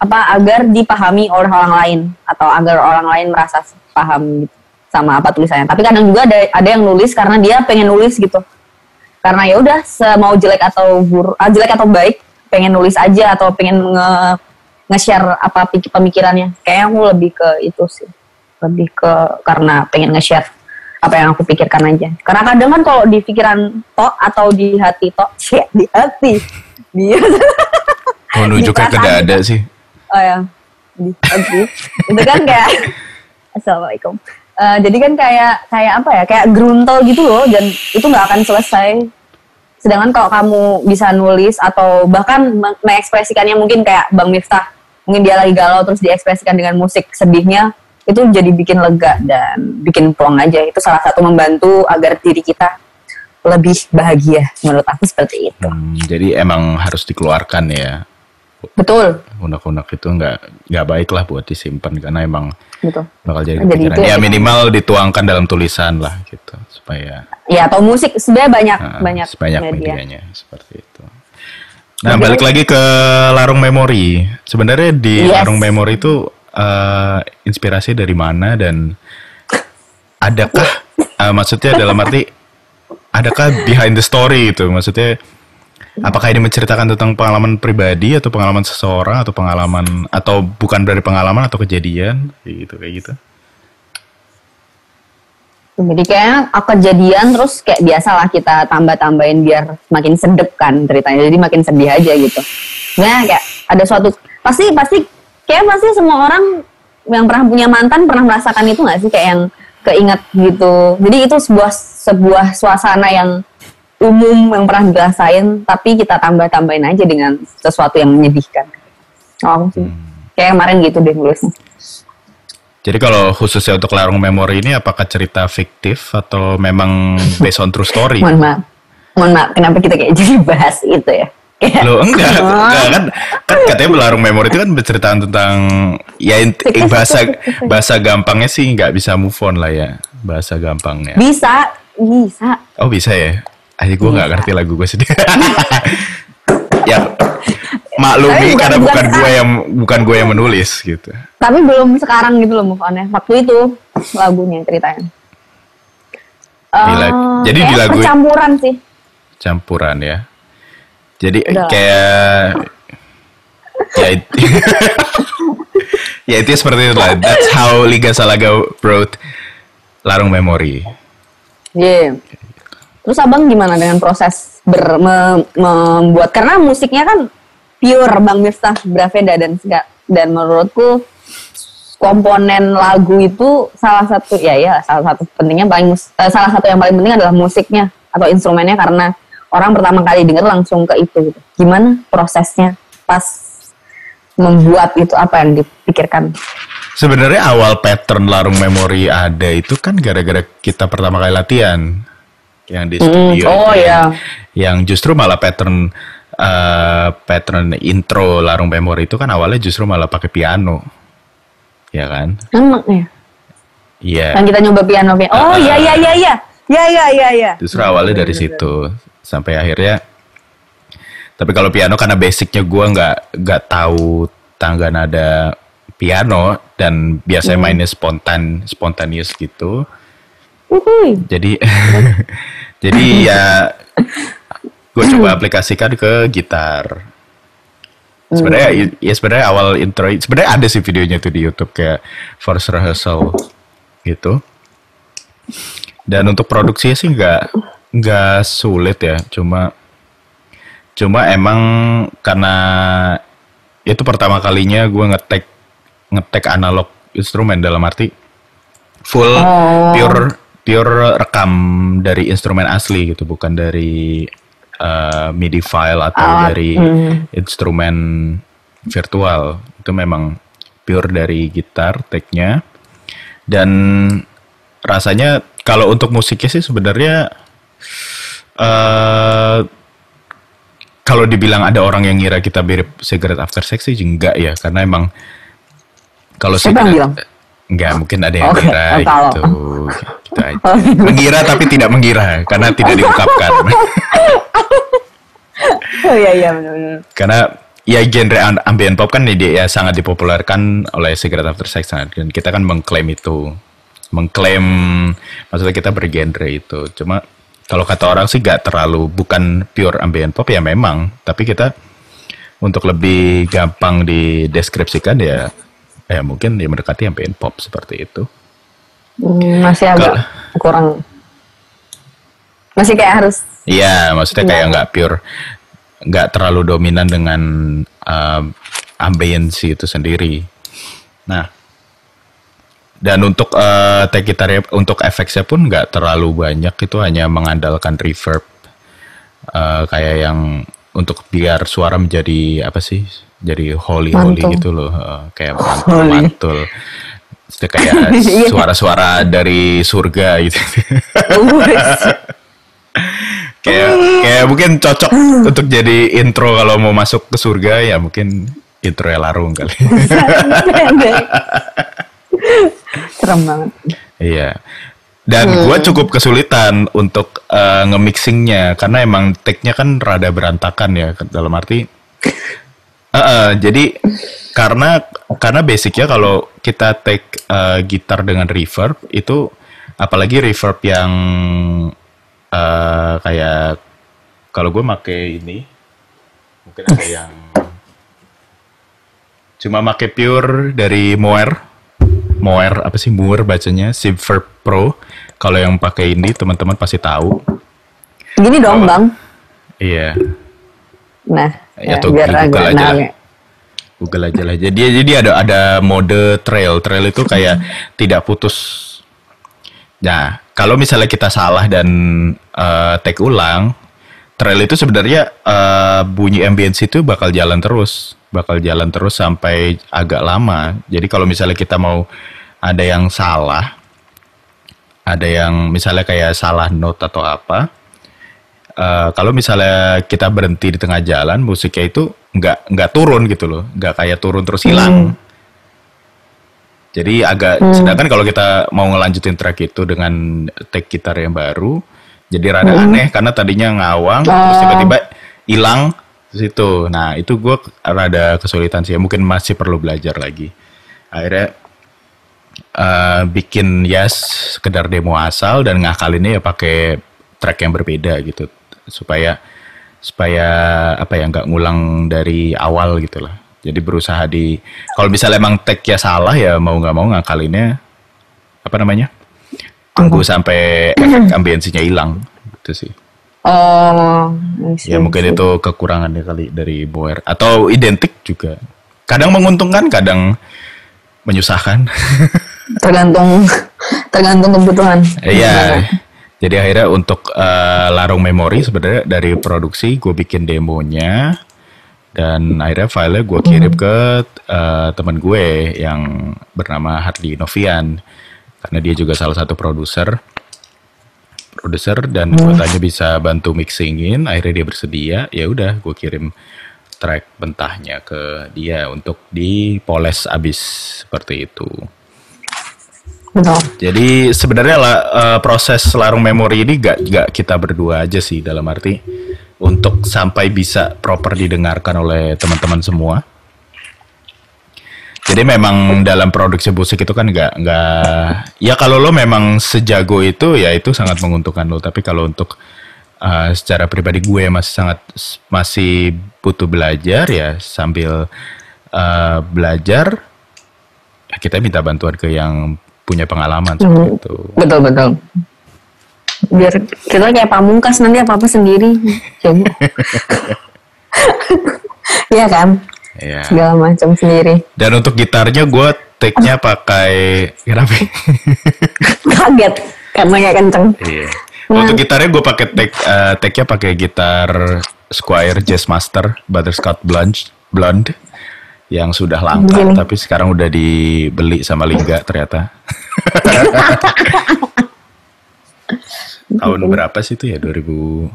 apa agar dipahami oleh orang lain atau agar orang lain merasa paham gitu sama apa tulisannya. Tapi kadang juga ada ada yang nulis karena dia pengen nulis gitu. Karena ya udah semau jelek atau buruk, ah, jelek atau baik, pengen nulis aja atau pengen nge nge-share apa pemikirannya. Kayaknya aku lebih ke itu sih. Lebih ke karena pengen nge-share apa yang aku pikirkan aja. Karena kadang kan kalau di pikiran tok atau di hati tok, cek di hati. Dia Menunjukkan ke perasaan dada sih. oh ya di hati. itu kan kayak assalamualaikum Eh, jadi kan kayak kayak apa ya kayak gruntel gitu loh dan itu nggak akan selesai sedangkan kalau kamu bisa nulis atau bahkan me- mengekspresikannya mungkin kayak Bang Miftah mungkin dia lagi galau terus diekspresikan dengan musik sedihnya itu jadi bikin lega dan bikin plong aja. Itu salah satu membantu agar diri kita lebih bahagia menurut aku seperti itu. Hmm, jadi emang harus dikeluarkan ya. betul. Unek-unek itu nggak nggak baik lah buat disimpan karena emang betul. bakal jadi Jadi itu Ya minimal dituangkan dalam tulisan lah gitu supaya ya atau musik. Sebenarnya banyak Nah, banyak sebanyak media. medianya seperti itu. Nah, Jadi- balik lagi ke larung memori. Sebenarnya di Yes. larung memori itu eh, inspirasi dari mana dan adakah eh, maksudnya dalam arti adakah behind the story itu? Maksudnya apakah ini menceritakan tentang pengalaman pribadi atau pengalaman seseorang atau pengalaman atau bukan dari pengalaman atau kejadian kayak gitu kayak gitu? Jadi kayaknya kejadian terus kayak biasalah kita tambah-tambahin biar makin sedep kan ceritanya. Jadi makin sedih aja gitu. Nah kayak ada suatu pasti pasti kayak pasti semua orang yang pernah punya mantan pernah merasakan itu nggak sih kayak yang keinget gitu. Jadi itu sebuah sebuah suasana yang umum yang pernah dirasain tapi kita tambah-tambahin aja dengan sesuatu yang menyedihkan. Oh, sih. Kayak kemarin gitu deh nulisnya. Jadi kalau khususnya untuk larung memori ini apakah cerita fiktif atau memang based on true story? Mohon maaf. Mohon maaf, kenapa kita kayak jadi bahas itu ya? Kayak- Loh enggak, Oh. enggak kan kan katanya larung memori itu kan bercerita tentang ya Fiktif, bahasa bahasa gampangnya sih nggak bisa move on lah ya bahasa gampangnya. Bisa, bisa. Oh bisa ya? Aja gue nggak ngerti lagu gue sendiri. ya maklumi bukan- karena bukan bukan gue yang bukan gue yang menulis gitu. Tapi belum sekarang gitu loh move on-nya. Waktu itu lagunya ceritanya. Di lag- Eh, jadi di kayak lagu- percampuran sih. Campuran ya. Jadi Udah kayak ya it- ya itu seperti itu lah. That's how Liga Salaga wrote Larung Memori. Iya. Terus abang gimana dengan proses ber, me- membuat karena musiknya kan pure Bang Miftah Braveda dan dan menurutku komponen lagu itu salah satu ya ya salah satu pentingnya paling eh, salah satu yang paling penting adalah musiknya atau instrumennya karena orang pertama kali denger langsung ke itu gitu. Gimana prosesnya pas membuat itu apa yang dipikirkan? Sebenarnya awal pattern Larung Memori ada itu kan gara-gara kita pertama kali latihan yang di Hmm, studio. oh itu ya. yang, yang justru malah pattern eh, pattern intro Larung Memori itu kan awalnya justru malah pakai piano. Ya kan? Emang ya. Iya. Yang kita nyoba piano piano. Oh iya iya iya iya. Ya ya ya ya. Justru awalnya dari situ sampai akhirnya. Tapi kalau piano karena basicnya gue nggak nggak tahu tangga nada piano dan biasanya mainnya spontan spontaneous gitu. Uhuy. Jadi jadi ya gue coba aplikasikan ke gitar. Sebenarnya ya sebenarnya awal intro sebenarnya ada sih videonya tuh di YouTube kayak first rehearsal gitu. Dan untuk produksinya sih nggak nggak sulit ya, cuma cuma emang karena itu pertama kalinya gue ngetek ngetek analog instrumen dalam arti full Oh. pure pure rekam dari instrumen asli gitu, bukan dari uh, MIDI file atau Alat, dari hmm. instrumen virtual. Itu memang pure dari gitar take-nya. Dan rasanya kalau untuk musiknya sih sebenarnya eh kalau dibilang ada orang yang ngira kita mirip Cigarette After Sex sih enggak ya, karena emang kalau Siapa bilang? Enggak, mungkin ada yang ngira oh, kalau. gitu. Gitu aja. Mengira tapi tidak mengira karena tidak diungkapkan. Oh iya iya benar-benar. karena ya genre am- ambient pop kan dia ya sangat dipopulerkan oleh Cigarette After Sex dan kita kan mengklaim itu mengklaim maksudnya kita bergenre itu cuma kalau kata orang sih gak terlalu bukan pure ambient pop ya memang tapi kita untuk lebih gampang dideskripsikan ya ya mungkin ya mendekati ambient pop seperti itu Hmm, masih agak Kalau- kurang. Masih kayak harus Iya, maksudnya kayak nggak pure, nggak terlalu dominan dengan um, ambience itu sendiri. Nah, Dan untuk uh, take gitarnya, untuk efeknya pun nggak terlalu banyak, itu hanya mengandalkan reverb. Uh, kayak yang untuk biar suara menjadi apa sih? Jadi holy holy Mantul. gitu loh, uh, kayak mantul mantul. Itu kayak Iya. suara-suara dari surga gitu. kayak kayak mungkin cocok untuk jadi intro kalau mau masuk ke surga ya mungkin intro ya larung kali. Serem banget. Iya. Dan gua cukup kesulitan untuk eh, nge-mixingnya karena emang take-nya kan rada berantakan ya dalam arti. Eh, eh, jadi karena karena basicnya kalau kita take eh, gitar dengan reverb itu apalagi reverb yang eh, kayak kalau gue make ini mungkin ada yang cuma make pure dari Moer Moer apa sih Moer bacanya Subverb Pro kalau yang pakai ini teman-teman pasti tahu Gini dong, Apa? Bang. iya Nah, Ya, ya, tuh, biar Google agak aja lah. Google aja lah. Jadi jadi ada ada mode trail. Trail itu kayak tidak putus. Nah kalau misalnya kita salah dan eh, take ulang trail itu sebenarnya eh, bunyi ambience itu bakal jalan terus. Bakal jalan terus sampai agak lama. Jadi kalau misalnya kita mau ada yang salah ada yang misalnya kayak salah note atau apa eh, kalau misalnya kita berhenti di tengah jalan musiknya itu nggak nggak turun gitu loh. Nggak kayak turun terus hilang. Jadi agak sedangkan kalau kita mau ngelanjutin track itu dengan take gitar yang baru jadi rada aneh karena tadinya ngawang terus Oh. tiba-tiba hilang di situ. Nah itu gue rada kesulitan sih. Mungkin masih perlu belajar lagi. Akhirnya eh, bikin ya sekedar demo asal dan ngakalinnya ya pakai track yang berbeda gitu supaya supaya apa ya nggak ngulang dari awal gitu lah. Jadi berusaha di kalau misalnya emang tag-nya salah ya mau nggak mau ngakalinnya apa namanya tunggu sampai efek ambiensinya hilang gitu sih. Oh, ya mungkin itu kekurangannya kali dari Boer. Atau identik juga. Kadang menguntungkan kadang menyusahkan. Tergantung tergantung kebutuhan. Iya. Jadi akhirnya untuk eh, larung memori sebenarnya dari produksi gue bikin demonya dan akhirnya filenya gue kirim ke eh, teman gue yang bernama Hardy Novian karena dia juga salah satu produser produser dan gue tanya bisa bantu mixingin akhirnya dia bersedia ya udah gue kirim track mentahnya ke dia untuk dipoles abis seperti itu. Jadi sebenarnya lah, eh, proses larung memori ini gak, gak kita berdua aja sih dalam arti untuk sampai bisa proper didengarkan oleh teman-teman semua. Jadi memang dalam produksi musik itu kan nggak nggak ya kalau lo memang sejago itu ya itu sangat menguntungkan lo. Tapi kalau untuk eh, secara pribadi gue masih sangat masih butuh belajar ya sambil eh, belajar ya kita minta bantuan ke yang punya pengalaman seperti Hmm. itu. Betul betul. Biar kita kayak pamungkas nanti apa apa sendiri. Iya kan? Ya. Segala macam sendiri. Dan untuk gitarnya gue take-nya pakai kenapa? Kaget karena kayak kenceng. Iya. Untuk gitarnya gue pakai take eh, take-nya pakai gitar Squire Jazzmaster Butterscotch Blonde Blonde yang sudah langka Gini. tapi sekarang udah dibeli sama Lingga ternyata. Tahun berapa sih itu ya 2000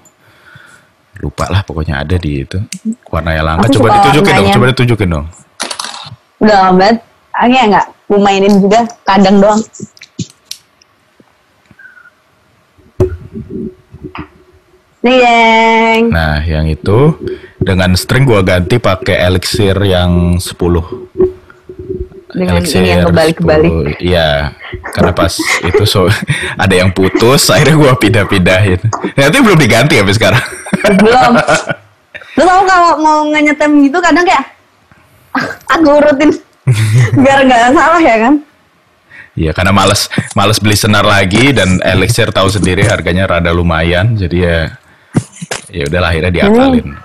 lupa lah pokoknya ada di itu warnanya langka Aku coba ditunjukin dong coba ditunjukin dong Udah banget. Akhirnya nggak gue mainin juga kadang doang. Nih deng. Nah, yang itu dengan string gua ganti pakai elixir yang 10. Dengan ini yang kebalik-kebalik. 10. Iya. Karena pas itu so ada yang putus, akhirnya gua pindah-pindahin. Nanti belum diganti sampai sekarang. Belum. Lu tau kalau mau ngetem gitu kadang kayak aku urutin biar nggak salah ya kan? Iya, karena males males beli senar lagi dan elixir tahu sendiri harganya rada lumayan, jadi ya ya udahlah akhirnya diakalin.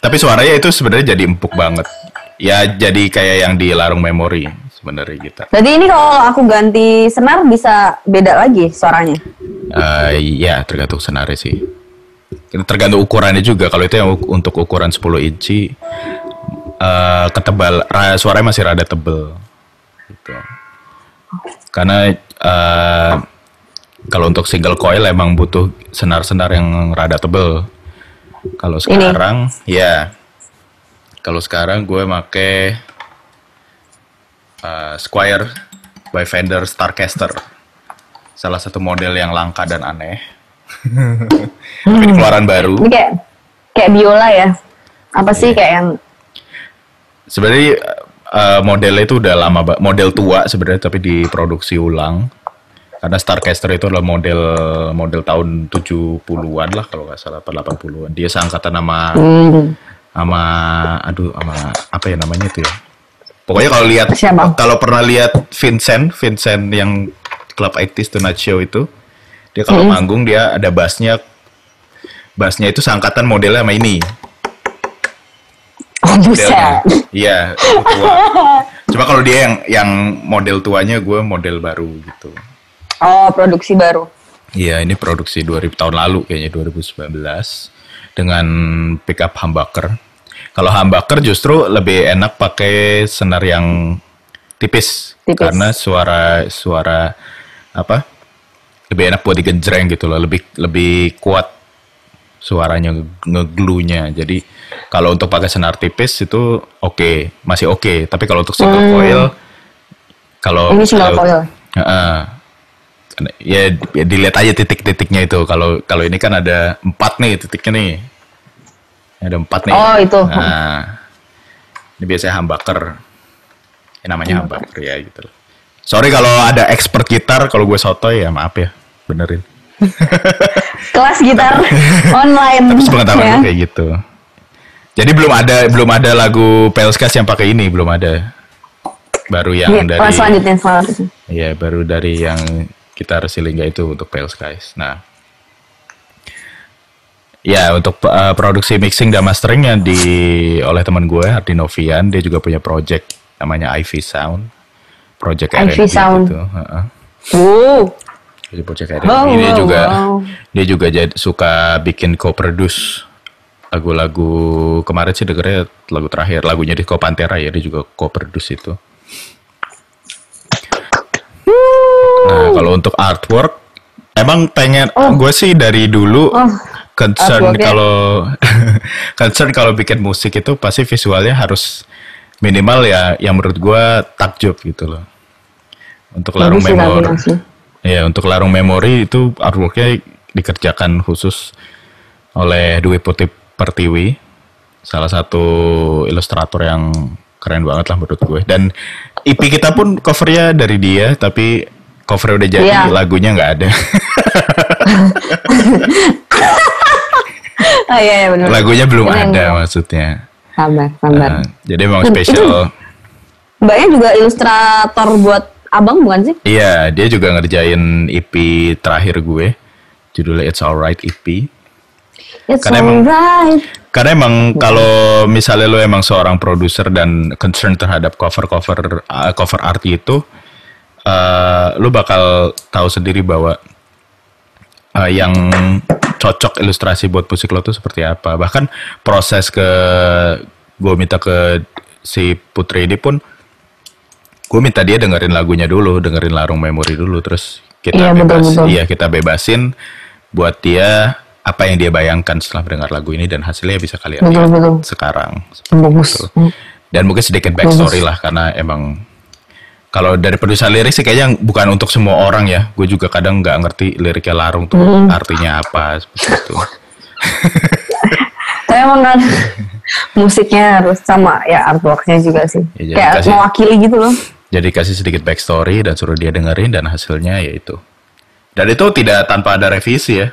Tapi suaranya itu sebenarnya jadi empuk banget. Ya jadi kayak yang di larung memori sebenarnya gitar. Berarti ini kalau aku ganti senar bisa beda lagi suaranya. Eh ya tergantung senarnya sih. Tergantung ukurannya juga. Kalau itu yang uk- untuk ukuran 10 inci eh ketebal ra- suaranya masih rada tebel. Gitu. Karena eh kalau untuk single coil emang butuh senar-senar yang rada tebel. Kalau sekarang ya kalau sekarang gue make eh, Squire by Fender Starcaster salah satu model yang langka dan aneh. Tapi ini keluaran baru. Ini kayak kayak biola ya. Apa sih Iya. kayak yang Sebenarnya eh, modelnya itu udah lama, model tua sebenarnya tapi diproduksi ulang. Karena Starcaster itu adalah model model tahun 70-an lah kalau nggak salah, apa 80-an. Dia seangkatan sama hmm, sama aduh sama apa ya namanya itu ya. Pokoknya kalau lihat kalau pernah lihat Vincent, Vincent yang Club 80s Tonight Show itu, dia kalau manggung dia ada bassnya bassnya itu seangkatan modelnya sama ini. oh, modelnya. Iya, tua. Cuma kalau dia yang yang model tuanya gue model baru gitu. Oh, produksi baru. Iya, ini produksi 2000 tahun lalu kayaknya 2019 dengan pickup humbucker. Kalau humbucker justru lebih enak pakai senar yang tipis, Tipis. karena suara suara apa? Lebih enak buat digenjreng gitu loh, lebih lebih kuat suaranya nge- ngeglunya. Jadi kalau untuk pakai senar tipis itu oke, masih oke. Tapi kalau untuk single coil, kalau Hmm. Ini single kalau- coil. Heeh. Ya, ya dilihat aja titik-titiknya itu. Kalau kalau ini kan ada empat nih titiknya nih. Ada empat nih. Oh, itu. Nah, ini biasanya humbucker. Ya, namanya humbucker ya gitu. Sorry kalau ada expert gitar, kalau gue sotoy ya maaf ya, benerin. Kelas gitar online. Tapi sepengetahuan ya. kayak gitu. Jadi belum ada belum ada lagu Pelskas yang pakai ini, belum ada. Baru yang Iya, dari oh, selanjutnya, selanjutnya. Iya, baru dari yang gitar Silingga itu untuk Pale Skies. Nah, ya untuk uh, produksi mixing dan masteringnya di oleh teman gue Ardi Novian, dia juga punya project namanya Ivy Sound, project Ivy R&B Sound. gitu. Heeh. Wow. Jadi project R&B dia wow, juga wow. dia juga jadi suka bikin co-produce lagu-lagu kemarin sih dengernya lagu terakhir lagunya di Pantera ya dia juga co-produce itu. Nah, kalau untuk artwork, emang pengen gue sih dari dulu Oh, concern kalau concern kalau bikin musik itu pasti visualnya harus minimal ya yang menurut gue takjub gitu loh. Untuk larung memori, ya untuk larung memori itu artworknya dikerjakan khusus oleh Dwi Putih Pertiwi, salah satu ilustrator yang keren banget lah menurut gue. Dan EP kita pun covernya dari dia, tapi covernya udah jadi, Iya. lagunya nggak ada. Oh iya, iya benar. lagunya belum Ini yang ada gua- maksudnya. Sabar, sabar. Nah, jadi emang spesial. Mbaknya juga ilustrator buat abang bukan sih? Iya, dia juga ngerjain EP terakhir gue. Judulnya It's Alright EP. It's Karena emang- alright. Karena emang kalau misalnya lo emang seorang produser dan concern terhadap cover-cover uh, cover art itu, uh, lo bakal tahu sendiri bahwa uh, yang cocok ilustrasi buat musik lo tuh seperti apa. Bahkan proses ke gue minta ke si Putri ini pun gue minta dia dengerin lagunya dulu, dengerin larung memori dulu, terus kita Iya, bebas, betul. iya kita bebasin buat dia apa yang dia bayangkan setelah mendengar lagu ini dan hasilnya bisa kalian Betul, lihat betul. sekarang. Bagus. Dan mungkin sedikit backstory lah karena emang kalau dari produser lirik sih kayaknya bukan untuk semua orang ya. Gue juga kadang nggak ngerti liriknya larung tuh Hmm. artinya apa seperti itu. Tapi emang kan musiknya harus sama ya artworknya juga sih. Ya, Kayak kasih- mewakili gitu loh. Jadi kasih sedikit backstory dan suruh dia dengerin dan hasilnya yaitu. Dan itu tidak tanpa ada revisi ya.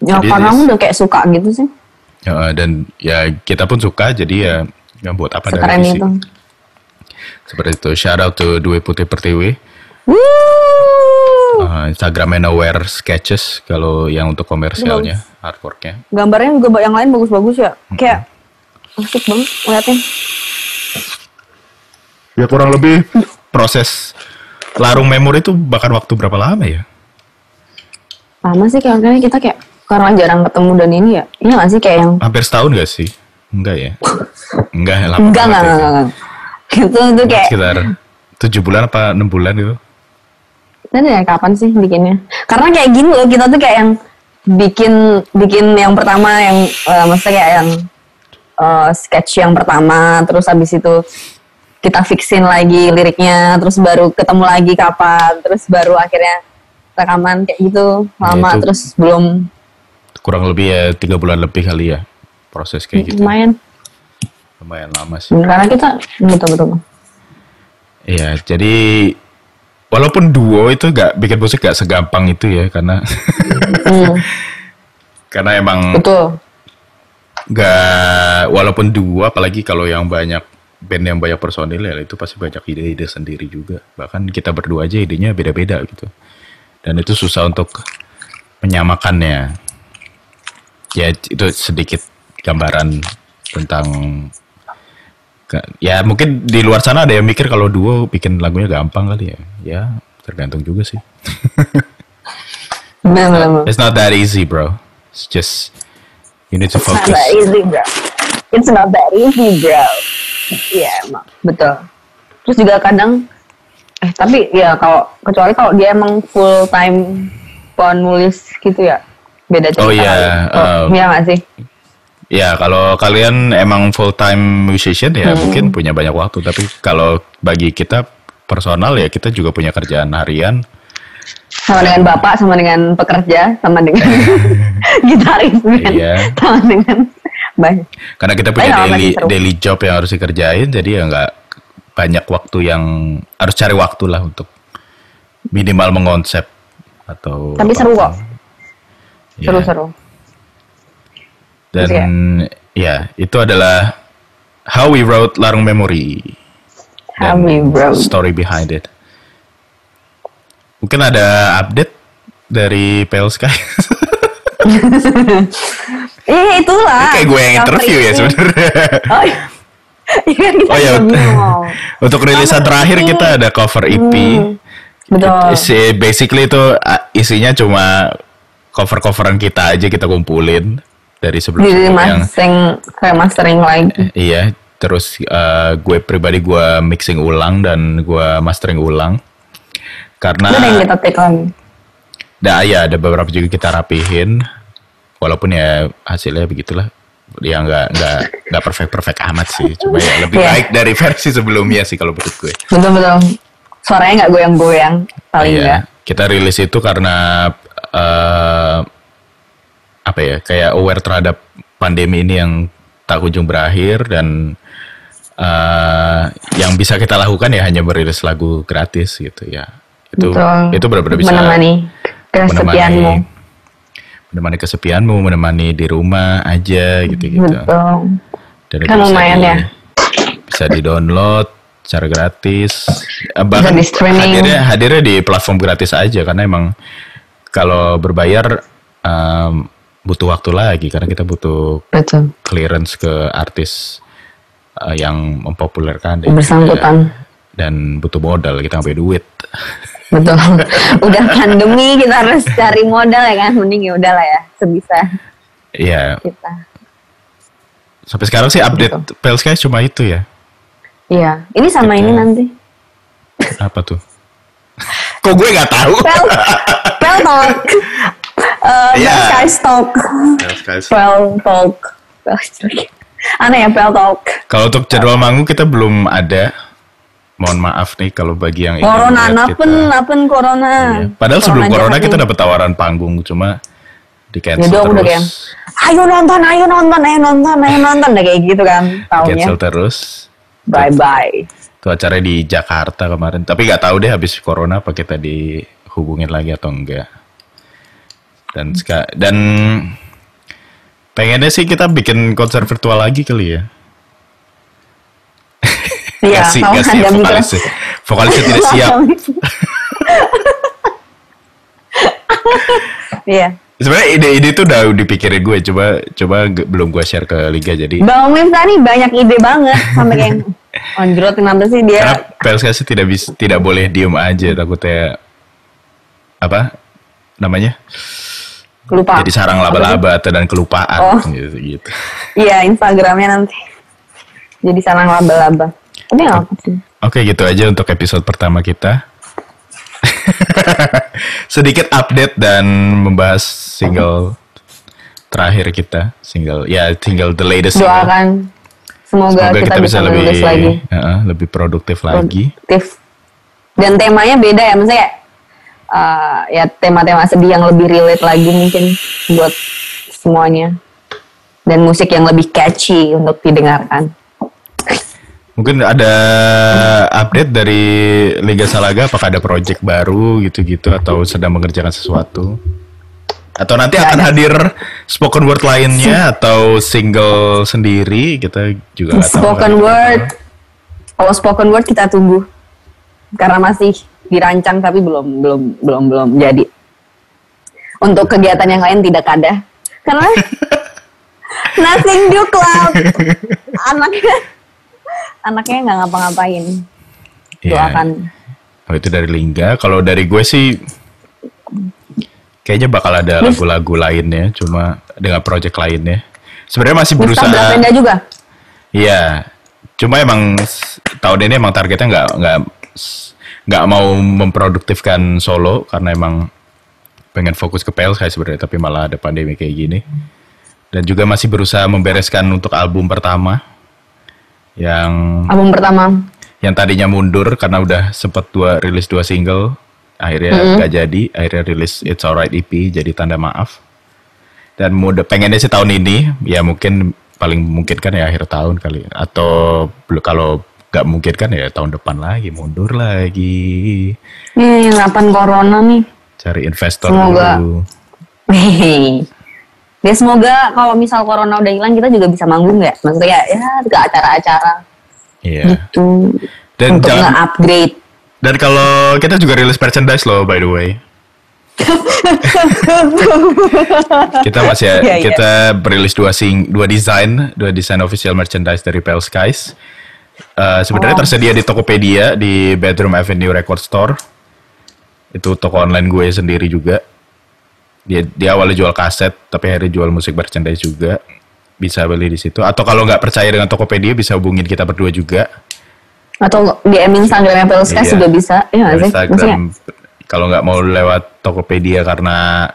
Ya Jadi kamu udah kayak suka gitu sih. Ya, dan ya kita pun suka jadi ya nggak buat apa Sekeren revisi. itu. Seperti itu. Shout out to Dwi Putih Pertiwi. Wuh. Uh, Instagramnya Nowhere Sketches kalau yang untuk komersialnya artworknya. Gambarnya juga yang lain bagus-bagus ya. Kayak asik banget ngeliatnya. Ya kurang lebih proses larung memori itu bahkan waktu berapa lama ya? Lama sih kayaknya kita kayak karena jarang ketemu dan ini ya. Iya gak sih kayak yang Hampir setahun gak sih? Enggak ya? Enggak, lama enggak enggak ya. enggak, enggak. Gitu itu kayak Sekitar tujuh bulan apa enam bulan gitu. Dan ya kapan sih bikinnya? Karena kayak gini loh kita tuh kayak yang bikin bikin yang pertama yang eh, maksudnya kayak yang eh, sketch yang pertama terus habis itu kita fixin lagi liriknya terus baru ketemu lagi kapan terus baru akhirnya rekaman kayak gitu lama itu- terus belum Kurang lebih ya tiga bulan lebih kali ya proses kayak gitu. lumayan Lumayan lama sih. karena kita betul betul Iya, jadi walaupun duo itu gak bikin musik gak segampang itu ya karena Hmm, karena emang betul gak walaupun duo apalagi kalau yang banyak band yang banyak personil ya itu pasti banyak ide-ide sendiri juga. Bahkan kita berdua aja idenya beda-beda gitu. Dan itu susah untuk menyamakannya. Ya itu sedikit gambaran tentang ya mungkin di luar sana ada yang mikir kalau duo bikin lagunya gampang kali ya. Ya tergantung juga sih. It's not that easy, bro. It's just you need to It's not focus. that easy, bro. It's not that easy, bro. Iya, emang. Betul. Terus juga kadang, eh tapi ya kalau, kecuali kalau dia emang full time penulis gitu ya, beda cerita. Oh, iya, kali. Oh, um, iya sih? Ya kalau kalian emang full time musician ya mungkin punya banyak waktu. Tapi kalau bagi kita personal ya kita juga punya kerjaan harian. Sama dengan bapak, sama dengan pekerja, sama dengan gitaris? Iya. sama dengan banyak. Karena kita punya apa-apa daily daily job yang harus dikerjain, jadi ya nggak banyak waktu yang harus cari waktu lah untuk minimal mengonsep atau. Tapi seru kok, Ya. Dan Gitu ya itu adalah how we wrote Larung Memory. How we wrote. Story behind it. Mungkin ada update dari Pale Sky. Eh itulah. Kayak gue yang interview ya sebenarnya. Oh iya. Iya Oh ya, untuk rilisan Cover terakhir EP. kita ada cover EP. Hmm, Betul. Isi- basically itu uh, isinya cuma cover-coveran kita aja kita kumpulin dari sebelum-sebelum yang mastering, kayak mastering lagi. iya. Terus uh, gue pribadi gue mixing ulang dan gue mastering ulang. Karena ada yang kita take lagi. Nah, ya ada beberapa juga kita rapihin. Walaupun ya hasilnya begitulah. Ya nggak nggak nggak perfect perfect amat sih. Cuma ya lebih Iya. baik dari versi sebelumnya sih kalau menurut gue. Betul betul. Suaranya nggak goyang-goyang paling Iya. enggak. Kita rilis itu karena eh apa ya kayak aware terhadap pandemi ini yang tak kunjung berakhir dan eh yang bisa kita lakukan ya hanya merilis lagu gratis gitu ya. Itu Betul. itu benar-benar bisa menemani kesepianmu. menemani kesepianmu, menemani di rumah aja gitu-gitu. Betul. Dan Kan lumayan ya. Bisa di-download secara gratis. Eh, Bahkan hadirnya hadirnya di platform gratis aja karena emang kalau berbayar em, butuh waktu lagi karena kita butuh Betul. clearance ke artis eh, yang mempopulerkan dan Bersangkutan. dan butuh modal kita sampai duit. Betul. Udah pandemi kita harus cari modal ya kan. Mending ya udahlah ya sebisa Iya, kita. sampai sekarang sih update Pelsky cuma itu ya. Iya. Ini sama Kita- ini nanti. Apa tuh? Kok gue nggak tahu? Pel, pel talk. Eh, Iya. Best Guys talk. Pelsky. Pel talk. Pel talk. Aneh ya pel talk. Kalau untuk jadwal manggung kita belum ada. Mohon maaf nih kalau bagi yang ingin Corona, napen, kita. napen corona. Iya. Padahal sebelum corona kita dapat tawaran panggung cuma di cancel Jadi aku udah terus. kayak, ayo nonton, ayo nonton, ayo nonton, ayo nonton, udah kayak gitu kan tahunnya. cancel terus. Bye bye. Itu acaranya di Jakarta kemarin. Tapi nggak tahu deh habis corona apa kita dihubungin lagi atau enggak. Dan seka- dan pengennya sih kita bikin konser virtual lagi kali ya. Iya, sih, sih ada mikro- vokalisnya. Vokalisnya tidak siap. Iya. Sebenarnya ide-ide itu udah dipikirin gue, coba coba belum gue share ke liga jadi Bang Miftah nih banyak ide banget sampai kayak Anjrot kenapa sih dia Karena PLSKS tidak bisa tidak boleh diem aja takutnya apa namanya lupa. jadi sarang laba-laba atau dan kelupaan Oh. gitu gitu. Iya, Instagramnya nanti. Jadi sarang laba-laba. Tapi nggak apa sih. Oke gitu aja untuk episode pertama kita. Sedikit update dan membahas single terakhir kita, single ya single the latest single. Doakan semoga, Semoga kita, bisa lebih menulis lagi. Heeh, lebih produktif lagi. Produktif. Dan temanya beda ya, maksudnya uh, ya tema-tema sedih yang lebih relate lagi mungkin buat semuanya. Dan musik yang lebih catchy untuk didengarkan. Mungkin ada update dari Liga Salaga apakah ada project baru gitu-gitu atau sedang mengerjakan sesuatu? Atau nanti akan ada. hadir spoken word lainnya atau single sendiri kita juga tahu. Spoken kan. word. Kalau spoken word kita tunggu. Karena masih dirancang tapi belum belum belum belum jadi. Untuk kegiatan yang lain tidak ada. Karena nothing do club. Anaknya anaknya nggak ngapa-ngapain. Iya. Doakan. Oh, itu dari Lingga. Kalau dari gue sih kayaknya bakal ada lagu-lagu lainnya, cuma dengan project lainnya. Sebenarnya masih berusaha. Bravenda juga. Iya, cuma emang tahun ini emang targetnya nggak nggak nggak mau memproduktifkan solo karena emang pengen fokus ke PL kayak sebenarnya, tapi malah ada pandemi kayak gini. Dan juga masih berusaha membereskan untuk album pertama yang Album pertama. yang tadinya mundur karena udah sempet dua rilis dua single akhirnya nggak jadi akhirnya rilis It's Alright EP jadi tanda maaf dan mode pengennya sih tahun ini ya mungkin paling mungkin kan ya akhir tahun kali atau kalau nggak mungkin kan ya tahun depan lagi mundur lagi Nih, lapan corona nih. cari investor Semoga. dulu Hehehe. Ya semoga kalau misal corona udah hilang kita juga bisa manggung ya. Maksudnya ya ke acara-acara iya gitu. dan untuk jangan nge-upgrade. dan kalau kita juga rilis merchandise loh by the way kita masih Iya, iya. kita berilis dua sing dua desain dua desain official merchandise dari Pale Skies Eh, sebenarnya Oh. tersedia di Tokopedia di Bedroom Avenue Record Store itu toko online gue sendiri juga dia dia awalnya jual kaset tapi akhirnya jual musik merchandise juga bisa beli di situ atau kalau nggak percaya dengan Tokopedia bisa hubungin kita berdua juga Atau DM Instagramnya Pelskas Iya. juga bisa. Iya? Maksudnya, Instagram kalau nggak mau lewat Tokopedia karena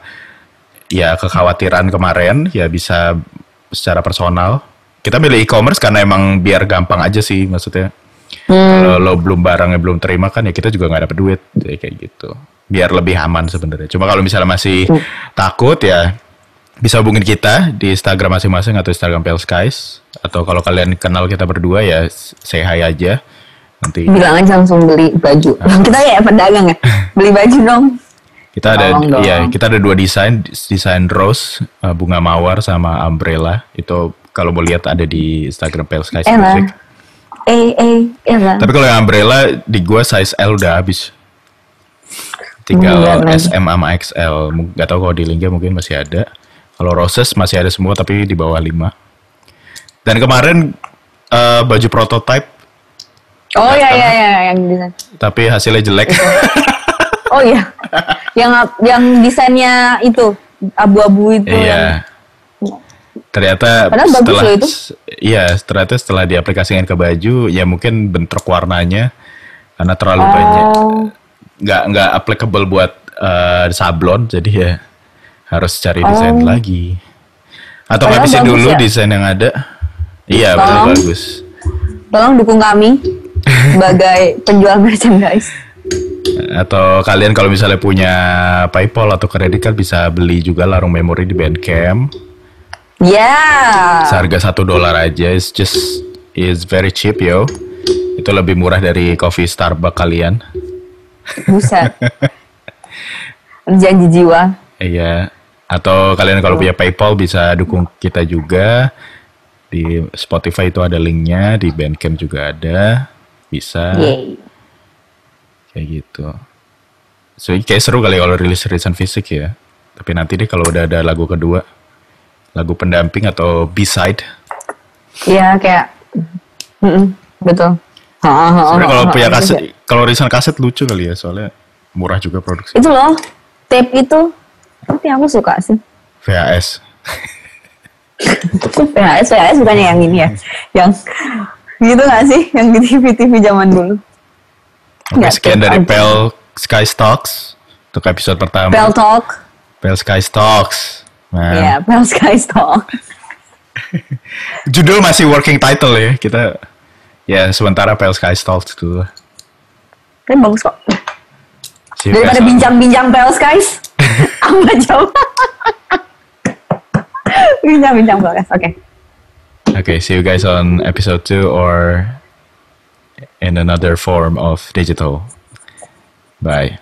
ya kekhawatiran kemarin ya bisa secara personal. Kita milih e-commerce karena emang biar gampang aja sih maksudnya. hmm, Kalau lo belum barangnya belum terima kan ya kita juga nggak dapet duit Jadi kayak gitu. Biar lebih aman sebenarnya. Cuma kalau misalnya masih Hmm. takut ya bisa hubungin kita di Instagram masing-masing atau Instagram Pale Skies atau kalau kalian kenal kita berdua ya say hi aja nanti bilang aja langsung beli baju. Ah. kita ya pedagang ya. Beli baju dong. Kita ada Tolong dong. iya, kita ada dua desain, desain rose, uh, bunga mawar sama umbrella. Itu kalau mau lihat ada di Instagram Pale Skies Ella. Music. Eh, ya lah. Tapi kalau yang umbrella di gua size L udah habis. Tinggal lagi. SM sama XL. Mung- Nggak tahu kalau di Lingga mungkin masih ada. Kalau roses masih ada semua tapi di bawah 5. Dan kemarin uh, baju prototype Oh iya iya iya yang desain. tapi hasilnya jelek. Oh iya. yang yang desainnya itu abu-abu itu. Iya. Ternyata Padahal bagus setelah itu. iya, ternyata setelah diaplikasikan ke baju, ya mungkin bentrok warnanya karena terlalu banyak Oh. nggak nggak applicable buat eh, sablon, jadi ya harus cari desain Oh. lagi. Atau ngabisin bagus dulu ya? desain yang ada. Iya, Tolong. bagus. Tolong dukung kami sebagai penjual merchandise. Atau kalian kalau misalnya punya PayPal atau kredit kan bisa beli juga larung memori di Bandcamp. Ya. Seharga satu dolar aja, it's just is very cheap yo. Itu lebih murah dari coffee Starbucks kalian. Buset. Janji jiwa. Iya. Atau kalian kalau punya PayPal bisa dukung kita juga. Di Spotify itu ada linknya, di Bandcamp juga ada. Bisa Yeay. kayak gitu. So kayak seru kali kalau rilis rilisan fisik ya. Tapi nanti deh kalau udah ada lagu kedua, lagu pendamping atau B-side. Iya kayak. Mm-mm, betul. Ha, ha, ha, Sebenarnya kalau ha, punya kaset, gitu. kalau original kaset lucu kali ya, soalnya murah juga produksi. Itu loh, tape itu. Tapi aku suka sih. VHS. VHS, VHS bukannya yang ini ya. Yang gitu gak sih? Yang di TV-TV zaman dulu. Oke, Nggak, sekian dari. Pel Sky Stocks untuk episode pertama. Bell Talk. Pel Sky Stocks. Nah, Iya, Bell Sky Talk. judul masih working title ya. Kita ya sementara Pel Sky Stocks dulu. lah. Tapi bagus kok. Guys Daripada bincang-bincang Bell Skies. Amat jauh. bincang-bincang Bell Skies. Oke. Okay, see you guys on episode 2 or in another form of digital. Bye.